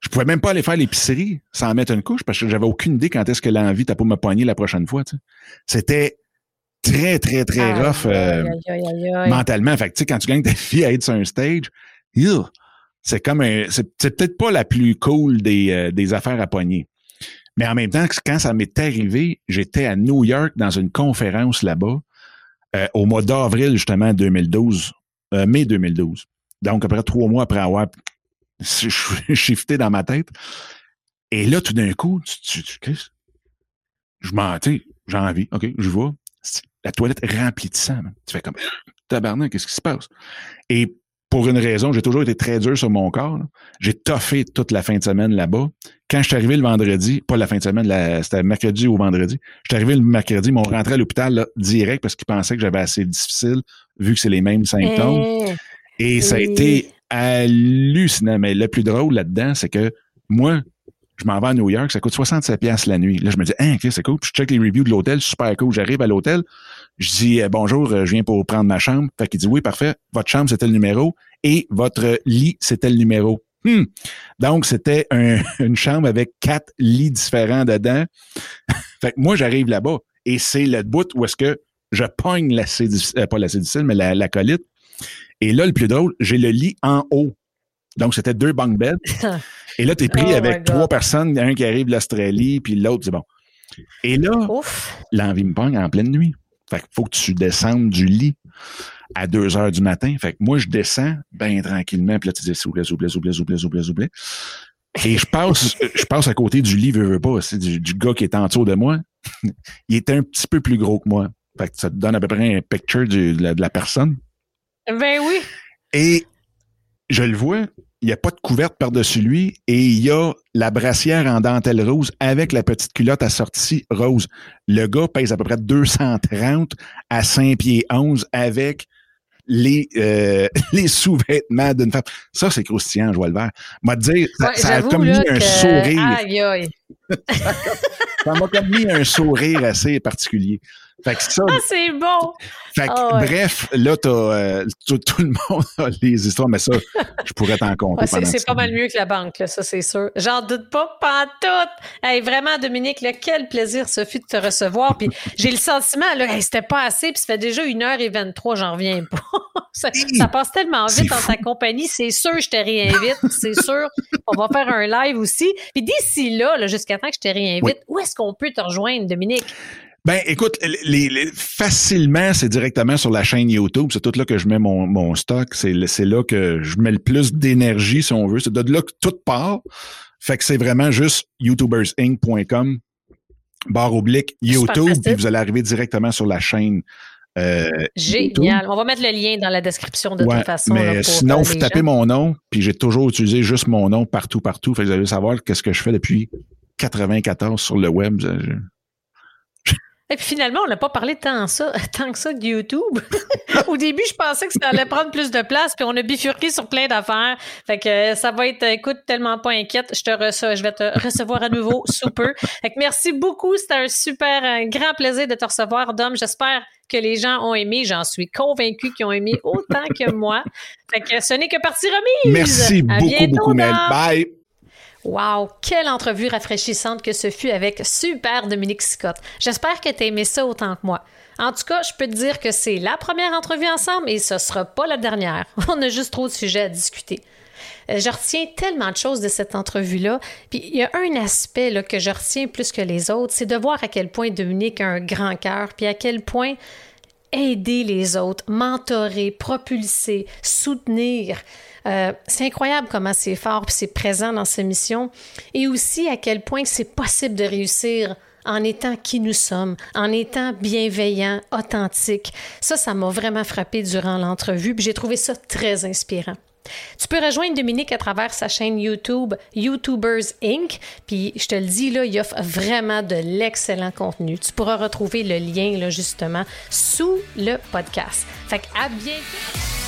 S2: Je pouvais même pas aller faire l'épicerie sans mettre une couche parce que j'avais aucune idée quand est-ce que l'envie t'a pas me poigner la prochaine fois. C'était très, très, très
S1: aïe,
S2: rough euh,
S1: aïe, aïe,
S2: mentalement. Fait que, tu sais, quand tu gagnes ta fille à être sur un stage, c'est comme un, c'est peut-être pas la plus cool des, euh, des affaires à pogner. Mais en même temps, quand ça m'est arrivé, j'étais à New York dans une conférence là-bas euh, au mois d'avril, justement, 2012, euh, mai 2012. Donc, à peu près trois mois après avoir shifté dans ma tête. Et là, tout d'un coup, tu, tu, tu je m'en, j'ai envie, OK, je vois. La toilette remplie de sang. Man. Tu fais comme, tabarnak, qu'est-ce qui se passe? Et pour une raison, j'ai toujours été très dur sur mon corps. J'ai toffé toute la fin de semaine là-bas. Quand je suis arrivé le vendredi, pas la fin de semaine, c'était mercredi ou vendredi, je suis arrivé le mercredi, ils m'ont rentré à l'hôpital là, direct parce qu'ils pensaient que j'avais assez difficile vu que c'est les mêmes symptômes.
S1: Hey.
S2: Et ça a été hallucinant. Mais le plus drôle là-dedans, c'est que moi, je m'en vais à New York, ça coûte 67 pièces la nuit. Là, je me dis, hein, c'est cool. Puis je check les reviews de l'hôtel, super cool. J'arrive à l'hôtel, je dis, eh, bonjour, je viens pour prendre ma chambre. Fait qu'il dit, oui, parfait. Votre chambre, c'était le numéro et votre lit, c'était le numéro. Hmm. Donc, c'était un, une chambre avec quatre lits différents dedans. fait que moi, j'arrive là-bas et c'est le bout où est-ce que je pogne la euh, pas la difficile, mais la colite. Et là, le plus drôle, j'ai le lit en haut. Donc, c'était deux bunk beds. Et là, tu es pris oh avec trois personnes, un qui arrive de l'Australie, puis l'autre, c'est bon. Et là, l'envie me pogne en pleine nuit. Fait qu'il faut que tu descendes du lit à 2 heures du matin. Fait que moi, je descends bien tranquillement, puis là, tu dis, s'il vous plaît, s'il vous plaît, s'il vous plaît, s'il vous plaît, s'il vous plaît. Et je passe, je passe à côté du lit, veux, veux pas, c'est du, du, gars qui est en dessous de moi. Il était un petit peu plus gros que moi. Fait que ça te donne à peu près un picture du, de, la, de la personne.
S1: Ben oui.
S2: Et je le vois, il n'y a pas de couverte par-dessus lui et il y a la brassière en dentelle rose avec la petite culotte assortie rose. Le gars pèse à peu près 230 à 5 pieds 11 avec les, euh, les sous-vêtements d'une femme. Ça, c'est croustillant, je vois le vert. M'a dire, ça,
S1: ouais,
S2: ça a comme mis un
S1: que...
S2: sourire.
S1: Aïe, aïe.
S2: ça m'a comme mis un sourire assez particulier. Fait que ça,
S1: ah, c'est bon!
S2: Fait que, oh, ouais. bref, là, t'as, euh, tout, tout, le monde a les histoires, mais ça, je pourrais t'en compter.
S1: Ouais, c'est pas mal mieux que la banque, là, ça, c'est sûr. J'en doute pas, pas tout. Hey, vraiment, Dominique, là, quel plaisir ce fut de te recevoir. Puis j'ai le sentiment, là, hey, c'était pas assez, puis ça fait déjà 1h23, j'en reviens pas. ça, ça, passe tellement vite dans ta compagnie. C'est sûr, je te réinvite. c'est sûr, on va faire un live aussi. Puis d'ici là, là jusqu'à temps que je te réinvite, oui. où est-ce qu'on peut te rejoindre, Dominique?
S2: Ben, écoute, les, les, facilement, c'est directement sur la chaîne YouTube. C'est tout là que je mets mon, mon stock. C'est là que je mets le plus d'énergie, si on veut. C'est de là que tout part. Fait que c'est vraiment juste youtubersinc.com, barre oblique YouTube, puis vous allez arriver directement sur la chaîne Euh,
S1: Génial. On va mettre le lien dans la description de toute façon.
S2: Mais sinon, vous tapez mon nom, puis j'ai toujours utilisé juste mon nom partout, partout. Fait que vous allez savoir qu'est-ce que je fais depuis 94 sur le web.
S1: Et puis finalement, on n'a pas parlé tant, ça, tant que ça de YouTube. Au début, je pensais que ça allait prendre plus de place, puis on a bifurqué sur plein d'affaires. Fait que euh, ça va être, écoute, tellement pas inquiète. Je te reçois, je vais te recevoir à nouveau super. Fait que merci beaucoup. C'était un super, un grand plaisir de te recevoir, Dom. J'espère que les gens ont aimé. J'en suis convaincue qu'ils ont aimé autant que moi. Fait que ce n'est que partie remise.
S2: Merci beaucoup, beaucoup, Mel. Bye.
S1: Wow, quelle entrevue rafraîchissante que ce fut avec super Dominique Scott. J'espère que tu as aimé ça autant que moi. En tout cas, je peux te dire que c'est la première entrevue ensemble et ce sera pas la dernière. On a juste trop de sujets à discuter. Euh, je retiens tellement de choses de cette entrevue-là. Puis il y a un aspect que je retiens plus que les autres, c'est de voir à quel point Dominique a un grand cœur, puis à quel point aider les autres, mentorer, propulser, soutenir, euh, c'est incroyable comment c'est fort puis c'est présent dans ces missions et aussi à quel point c'est possible de réussir en étant qui nous sommes, en étant bienveillant, authentique. Ça, ça m'a vraiment frappé durant l'entrevue, puis j'ai trouvé ça très inspirant. Tu peux rejoindre Dominique à travers sa chaîne YouTube YouTubers Inc. Puis je te le dis, là, il offre vraiment de l'excellent contenu. Tu pourras retrouver le lien, là, justement, sous le podcast. Fait à bientôt!